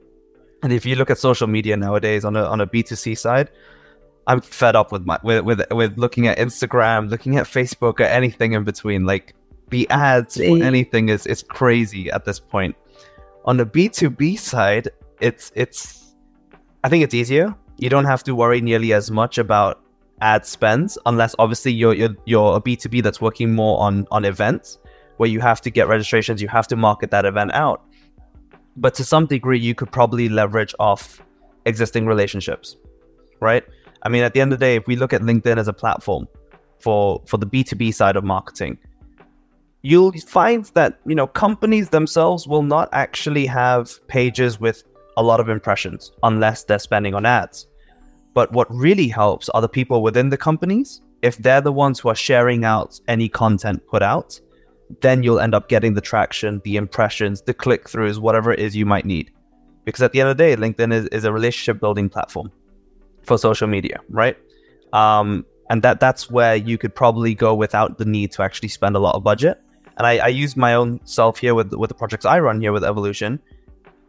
S1: And if you look at social media nowadays on a, on a B2C side, I'm fed up with my with, with with looking at Instagram, looking at Facebook, or anything in between. Like the ads for anything is is crazy at this point. On the B2B side, it's it's I think it's easier. You don't have to worry nearly as much about ad spends unless obviously you're you're, you're a B2B that's working more on on events where you have to get registrations, you have to market that event out. But to some degree you could probably leverage off existing relationships. Right? I mean at the end of the day if we look at LinkedIn as a platform for for the B2B side of marketing, you'll find that you know companies themselves will not actually have pages with a lot of impressions unless they're spending on ads. But what really helps are the people within the companies. If they're the ones who are sharing out any content put out, then you'll end up getting the traction, the impressions, the click throughs, whatever it is you might need. Because at the end of the day, LinkedIn is, is a relationship building platform for social media, right? Um, and that that's where you could probably go without the need to actually spend a lot of budget. And I, I use my own self here with with the projects I run here with Evolution.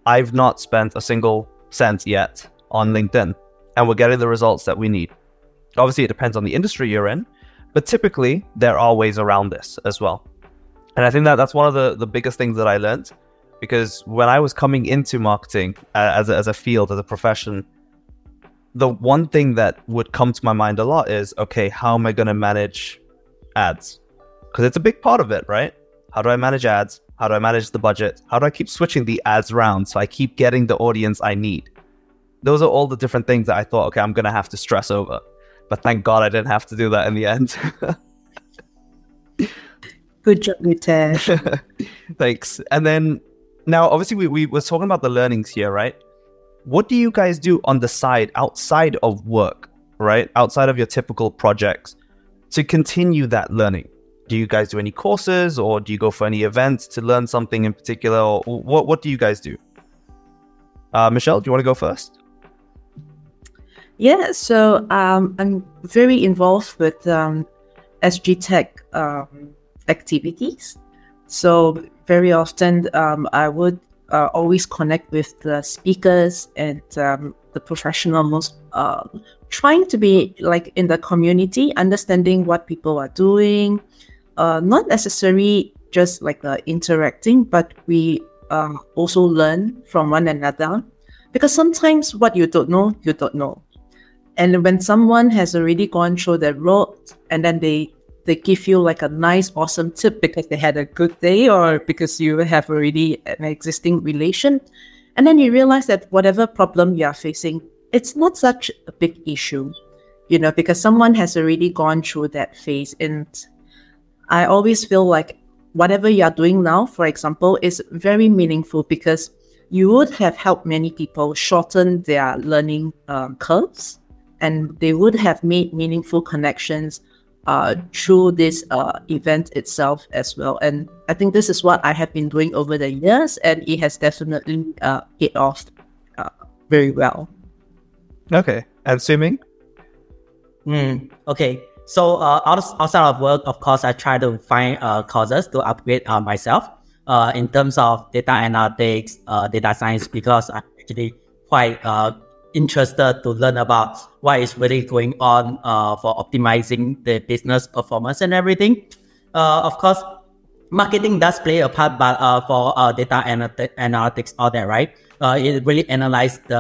S1: I've not spent a single cent yet on LinkedIn, and we're getting the results that we need. Obviously, it depends on the industry you're in, but typically there are ways around this as well. And I think that that's one of the, the biggest things that I learned because when I was coming into marketing uh, as, a, as a field, as a profession, the one thing that would come to my mind a lot is okay, how am I going to manage ads? Because it's a big part of it, right? How do I manage ads? How do I manage the budget? How do I keep switching the ads around so I keep getting the audience I need? Those are all the different things that I thought, okay, I'm going to have to stress over. But thank God I didn't have to do that in the end. [LAUGHS]
S2: Good job, Nitesh. [LAUGHS]
S1: Thanks. And then now, obviously, we, we were talking about the learnings here, right? What do you guys do on the side outside of work, right? Outside of your typical projects to continue that learning? Do you guys do any courses or do you go for any events to learn something in particular or what what do you guys do? Uh, michelle do you want to go first?
S2: Yeah so um, i'm very involved with um, SGTech um, activities. So very often um, i would uh, always connect with the speakers and um, the professionals uh, trying to be like in the community understanding what people are doing uh, not necessarily just like uh, interacting, but we uh, also learn from one another. Because sometimes what you don't know, you don't know. And when someone has already gone through the road and then they they give you like a nice, awesome tip because they had a good day or because you have already an existing relation. And then you realize that whatever problem you are facing, it's not such a big issue, you know, because someone has already gone through that phase. And I always feel like whatever you are doing now, for example, is very meaningful because you would have helped many people shorten their learning um, curves and they would have made meaningful connections uh, through this uh, event itself as well. And I think this is what I have been doing over the years, and it has definitely uh, hit off uh, very well.
S1: Okay. And Swee Ming?
S3: Mm, okay. So uh, outside of work, of course, I try to find uh, courses to upgrade uh, myself uh, in terms of data analytics, uh, data science, because I'm actually quite uh, interested to learn about what is really going on uh, for optimizing the business performance and everything. Uh, of course, marketing does play a part, but uh, for uh, data analytics, all that, right? Uh, it really analyze the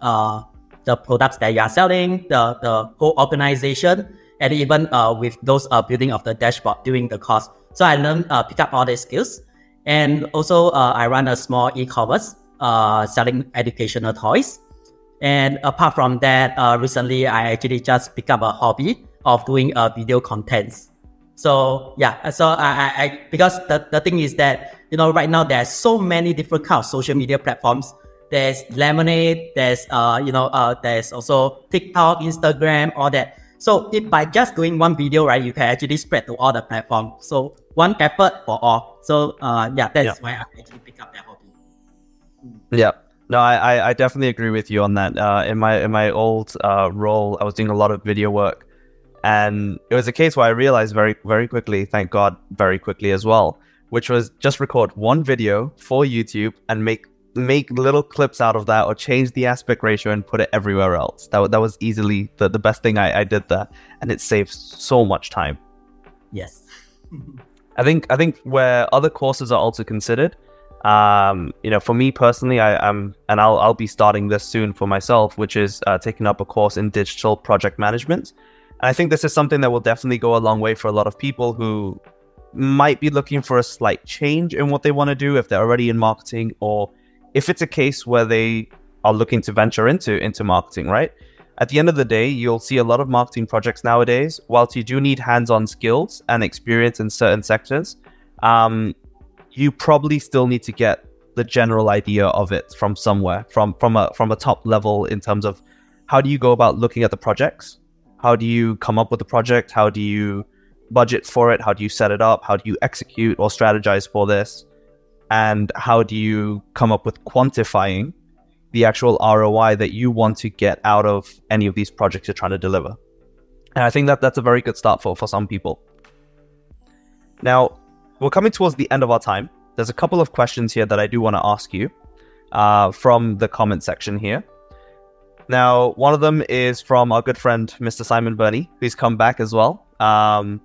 S3: uh, the products that you are selling, the the whole organization, and even uh, with those uh, building of the dashboard during the course. So I learned uh, pick up all these skills, and also uh, I run a small e-commerce uh, selling educational toys. And apart from that, uh, recently I actually just picked up a hobby of doing uh, video contents. So yeah, so I, I, I, because the, the thing is that you know right now there's so many different kind of social media platforms. There's Lemon8, there's uh you know uh there's also TikTok, Instagram, all that. So if by just doing one video, right, you can actually spread to all the platforms. So one effort for all. So uh yeah, that's yeah. why I actually pick up that hobby.
S1: Yeah. No, I, I definitely agree with you on that. Uh, in my in my old uh, role, I was doing a lot of video work, and it was a case where I realized very very quickly, thank God, very quickly as well, which was just record one video for YouTube and make make little clips out of that, or change the aspect ratio and put it everywhere else. That that was easily the, the best thing I, I did there, and it saves so much time.
S3: Yes.
S1: I think I think where other courses are also considered um, you know, for me personally, I am, and I'll I'll be starting this soon for myself, which is uh, taking up a course in digital project management. And I think this is something that will definitely go a long way for a lot of people who might be looking for a slight change in what they want to do if they're already in marketing, or if it's a case where they are looking to venture into into marketing. Right. At the end of the day, you'll see a lot of marketing projects nowadays. Whilst you do need hands-on skills and experience in certain sectors, um, you probably still need to get the general idea of it from somewhere, from from a from a top level in terms of how do you go about looking at the projects? How do you come up with the project? How do you budget for it? How do you set it up? How do you execute or strategize for this? And how do you come up with quantifying the actual ROI that you want to get out of any of these projects you're trying to deliver? And I think that that's a very good start for, for some people. Now, we're coming towards the end of our time. There's a couple of questions here that I do want to ask you uh, from the comment section here. Now, one of them is from our good friend, Mr. Simon Burney, who's come back as well. Um,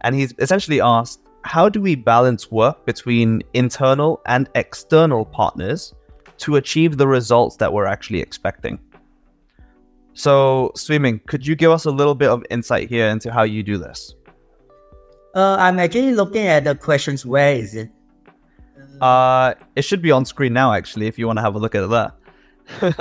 S1: and he's essentially asked, how do we balance work between internal and external partners to achieve the results that we're actually expecting? So, Swee Ming, could you give us a little bit of insight here into how you do this?
S3: Uh, I'm actually looking at the questions. Where is it?
S1: Uh, it should be on screen now, actually, if you want to have a look at that.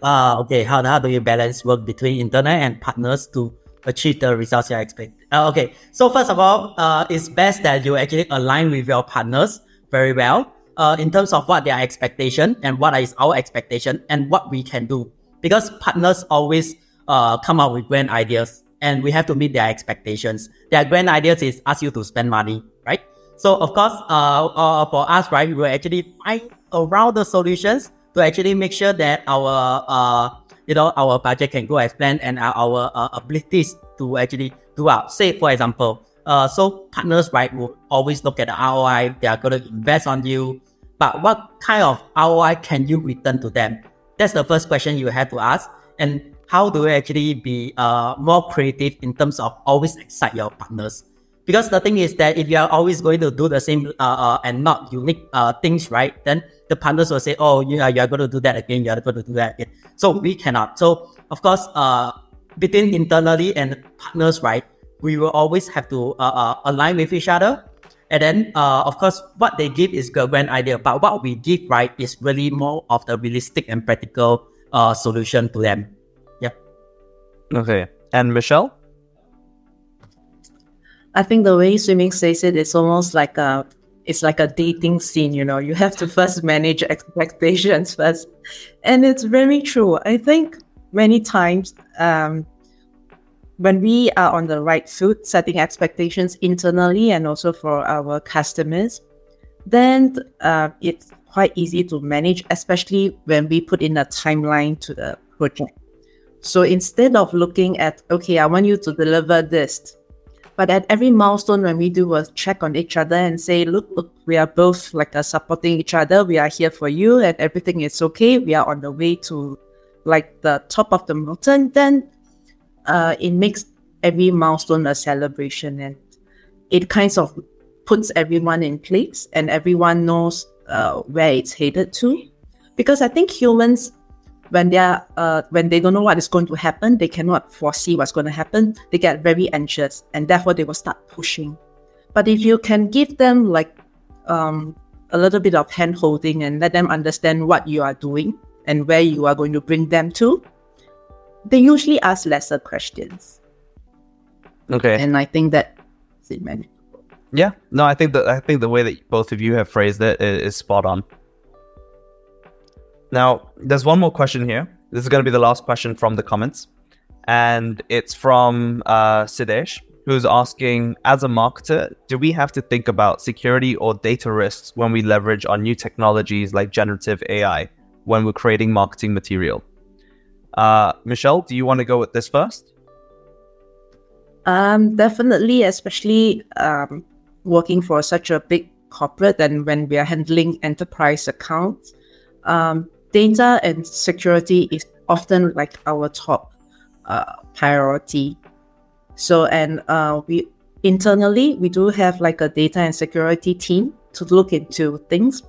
S3: uh, [LAUGHS] okay. How, how do you balance work between internal and partners to achieve the results you expect? Uh, okay. So first of all, uh, it's best that you actually align with your partners very well. Uh, in terms of what their expectation and what is our expectation and what we can do, because partners always uh, come up with grand ideas and we have to meet their expectations. Their grand ideas is ask you to spend money, right? So of course, uh, uh, for us, right, we will actually find around the solutions to actually make sure that our, uh, you know, our budget can go as planned and our uh, abilities to actually do out. Say, for example, uh, so partners, right, will always look at the ROI. They are going to invest on you, but what kind of ROI can you return to them? That's the first question you have to ask. And how do you actually be uh, more creative in terms of always excite your partners? Because the thing is that if you are always going to do the same uh, uh, and not unique uh, things, right, then the partners will say, oh, you are, you are going to do that again, you are going to do that again. So we cannot. So, of course, uh, between internally and partners, right, we will always have to uh, uh, align with each other. And then, uh, of course, what they give is a grand idea, but what we give, right, is really more of the realistic and practical uh, solution to them. Yeah.
S1: Okay. And Michelle?
S2: I think the way Swee Ming says it, it is almost like a it's like a dating scene, you know. You have to first manage expectations first. And it's very true. I think many times um, when we are on the right foot, setting expectations internally and also for our customers, then uh, it's quite easy to manage, especially when we put in a timeline to the project. So instead of looking at, okay, I want you to deliver this, but at every milestone, when we do a check on each other and say, look, look, we are both like uh, supporting each other. We are here for you and everything is okay. We are on the way to like the top of the mountain. Then uh, it makes every milestone a celebration and it kind of puts everyone in place and everyone knows uh, where it's headed to. Because I think humans, when they are uh, when they don't know what is going to happen, they cannot foresee what's going to happen. They get very anxious and therefore they will start pushing. But if you can give them like um, a little bit of hand holding and let them understand what you are doing and where you are going to bring them to, they usually ask lesser questions.
S1: Okay.
S2: And I think that it manageable.
S1: Yeah. No, I think that I think the way that both of you have phrased it is, is spot on. Now, there's one more question here. This is going to be the last question from the comments, and it's from uh, Sidesh, who's asking: As a marketer, do we have to think about security or data risks when we leverage on new technologies like generative AI when we're creating marketing material? Uh, Michelle, do you want to go with this first?
S2: Um, definitely, especially um, working for such a big corporate and when we are handling enterprise accounts, um, data and security is often like our top uh, priority. So, and uh, we internally we do have like a data and security team to look into things.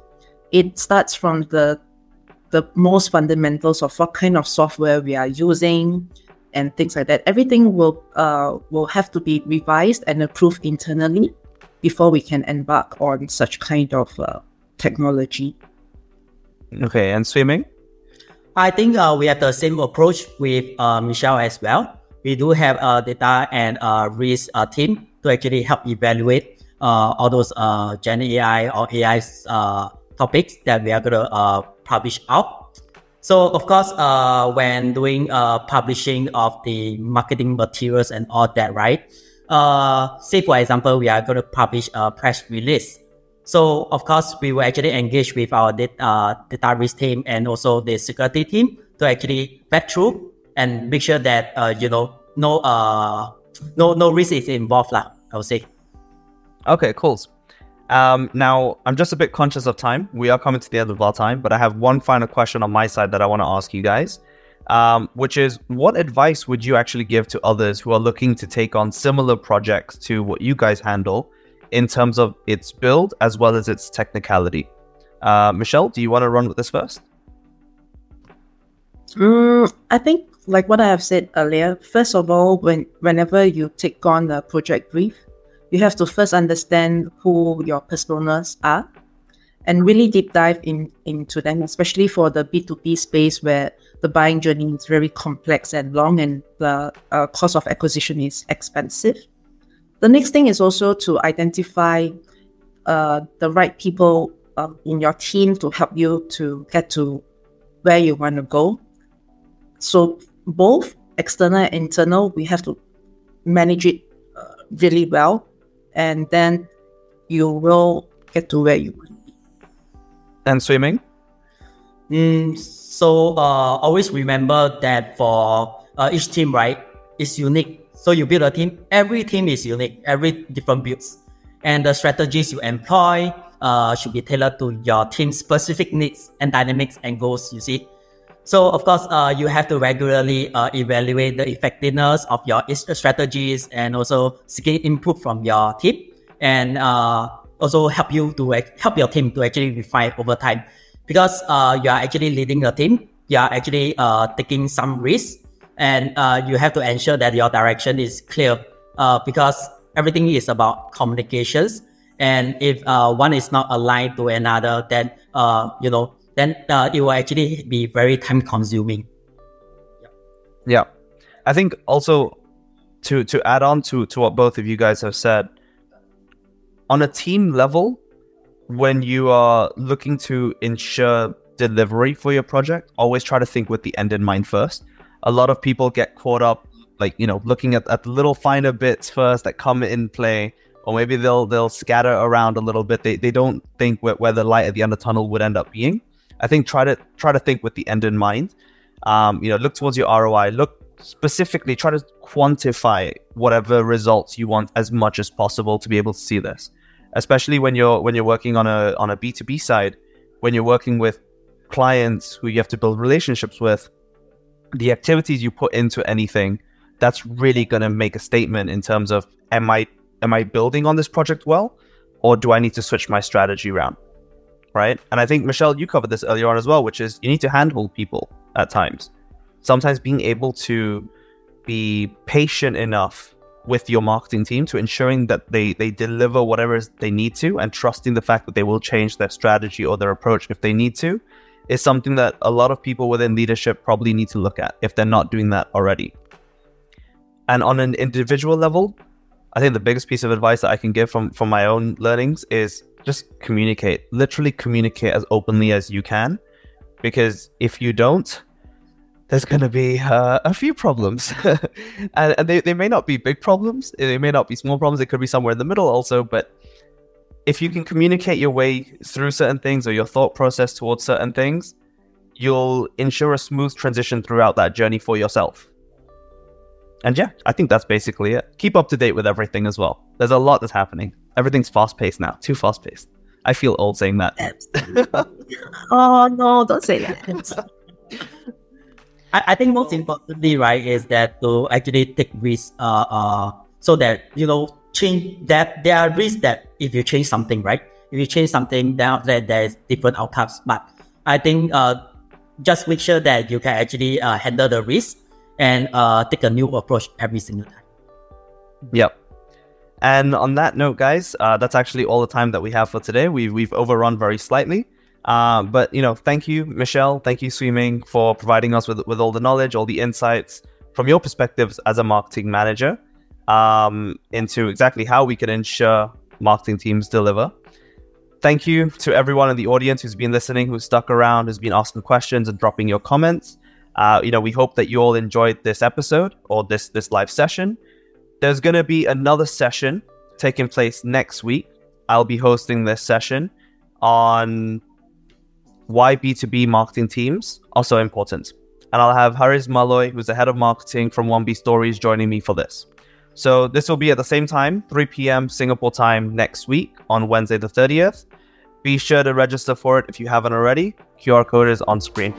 S2: It starts from the the most fundamentals of what kind of software we are using and things like that. Everything will uh, will have to be revised and approved internally before we can embark on such kind of uh, technology.
S1: Okay, and Swee Ming?
S3: I think uh, we have the same approach with uh, Michelle as well. We do have a data and uh, risk uh, team to actually help evaluate uh, all those uh, Gen AI or AI uh, topics that we are going to uh, publish out. So of course, uh, when doing uh, publishing of the marketing materials and all that, right? Uh, say for example, we are going to publish a press release. So of course, we will actually engage with our data, uh, data risk team and also the security team to actually vet through and make sure that uh, you know no uh no no risk is involved, lah. I would say.
S1: Okay, cool. Um, now, I'm just a bit conscious of time. We are coming to the end of our time, but I have one final question on my side that I want to ask you guys, um, which is what advice would you actually give to others who are looking to take on similar projects to what you guys handle in terms of its build as well as its technicality? Uh, Michelle, do you want to run with this first?
S2: Mm, I think, like what I have said earlier, first of all, when whenever you take on a project brief, you have to first understand who your personas are and really deep dive in into them, especially for the B2B space where the buying journey is very complex and long and the uh, cost of acquisition is expensive. The next thing is also to identify uh, the right people uh, in your team to help you to get to where you want to go. So both external and internal, we have to manage it uh, really well and then you will get to where you want to be.
S1: And Swee Ming.
S3: Mm, so uh, always remember that for uh, each team, right, is unique. So you build a team. Every team is unique. Every different builds, and the strategies you employ uh, should be tailored to your team's specific needs and dynamics and goals. You see. So of course, uh, you have to regularly uh, evaluate the effectiveness of your strategies and also seek input from your team, and uh, also help you to help your team to actually refine over time. Because uh, you are actually leading a team, you are actually uh, taking some risks, and uh, you have to ensure that your direction is clear uh, because everything is about communications. And if uh, one is not aligned to another, then uh, you know, then uh, it will actually be very time consuming.
S1: Yeah, I think also to to add on to to what both of you guys have said, on a team level, when you are looking to ensure delivery for your project, always try to think with the end in mind first. A lot of people get caught up, like you know, looking at, at the little finer bits first that come in play, or maybe they'll they'll scatter around a little bit. They they don't think where, where the light at the end of the tunnel would end up being. I think try to try to think with the end in mind. Um, you know, look towards your ROI. Look specifically, try to quantify whatever results you want as much as possible to be able to see this. Especially when you're when you're working on a on a B two B side, when you're working with clients who you have to build relationships with, the activities you put into anything, that's really going to make a statement in terms of am I am I building on this project well, or do I need to switch my strategy around? Right. And I think Michelle, you covered this earlier on as well, which is you need to handhold people at times. Sometimes being able to be patient enough with your marketing team to ensuring that they they deliver whatever they need to and trusting the fact that they will change their strategy or their approach if they need to is something that a lot of people within leadership probably need to look at if they're not doing that already. And on an individual level, I think the biggest piece of advice that I can give from from my own learnings is just communicate. Literally communicate as openly as you can, because if you don't, there's going to be uh, a few problems, [LAUGHS] and, and they, they may not be big problems. They may not be small problems. It could be somewhere in the middle also. But if you can communicate your way through certain things or your thought process towards certain things, you'll ensure a smooth transition throughout that journey for yourself. And yeah, I think that's basically it. Keep up to date with everything as well. There's a lot that's happening. Everything's fast paced now, too fast paced. I feel old saying that. [LAUGHS]
S2: oh no, don't say that. [LAUGHS]
S3: I, I think most importantly, right, is that to actually take risks, uh, uh, so that you know, change that there are risks that if you change something, right, if you change something, then that there's different outcomes. But I think uh, just make sure that you can actually uh, handle the risk and uh, take a new approach every single time.
S1: Yep. And on that note, guys, uh, that's actually all the time that we have for today. We've we've overrun very slightly, uh, but you know, thank you, Michelle. Thank you, Swee Ming, for providing us with with all the knowledge, all the insights from your perspectives as a marketing manager um, into exactly how we can ensure marketing teams deliver. Thank you to everyone in the audience who's been listening, who's stuck around, who's been asking questions and dropping your comments. Uh, you know, we hope that you all enjoyed this episode or this this live session. There's going to be another session taking place next week. I'll be hosting this session on why B2B marketing teams are so important. And I'll have Haris Maloy, who's the head of marketing from 1B Stories, joining me for this. So this will be at the same time, 3 p.m. Singapore time next week on Wednesday the 30th. Be sure to register for it if you haven't already. QR code is on screen.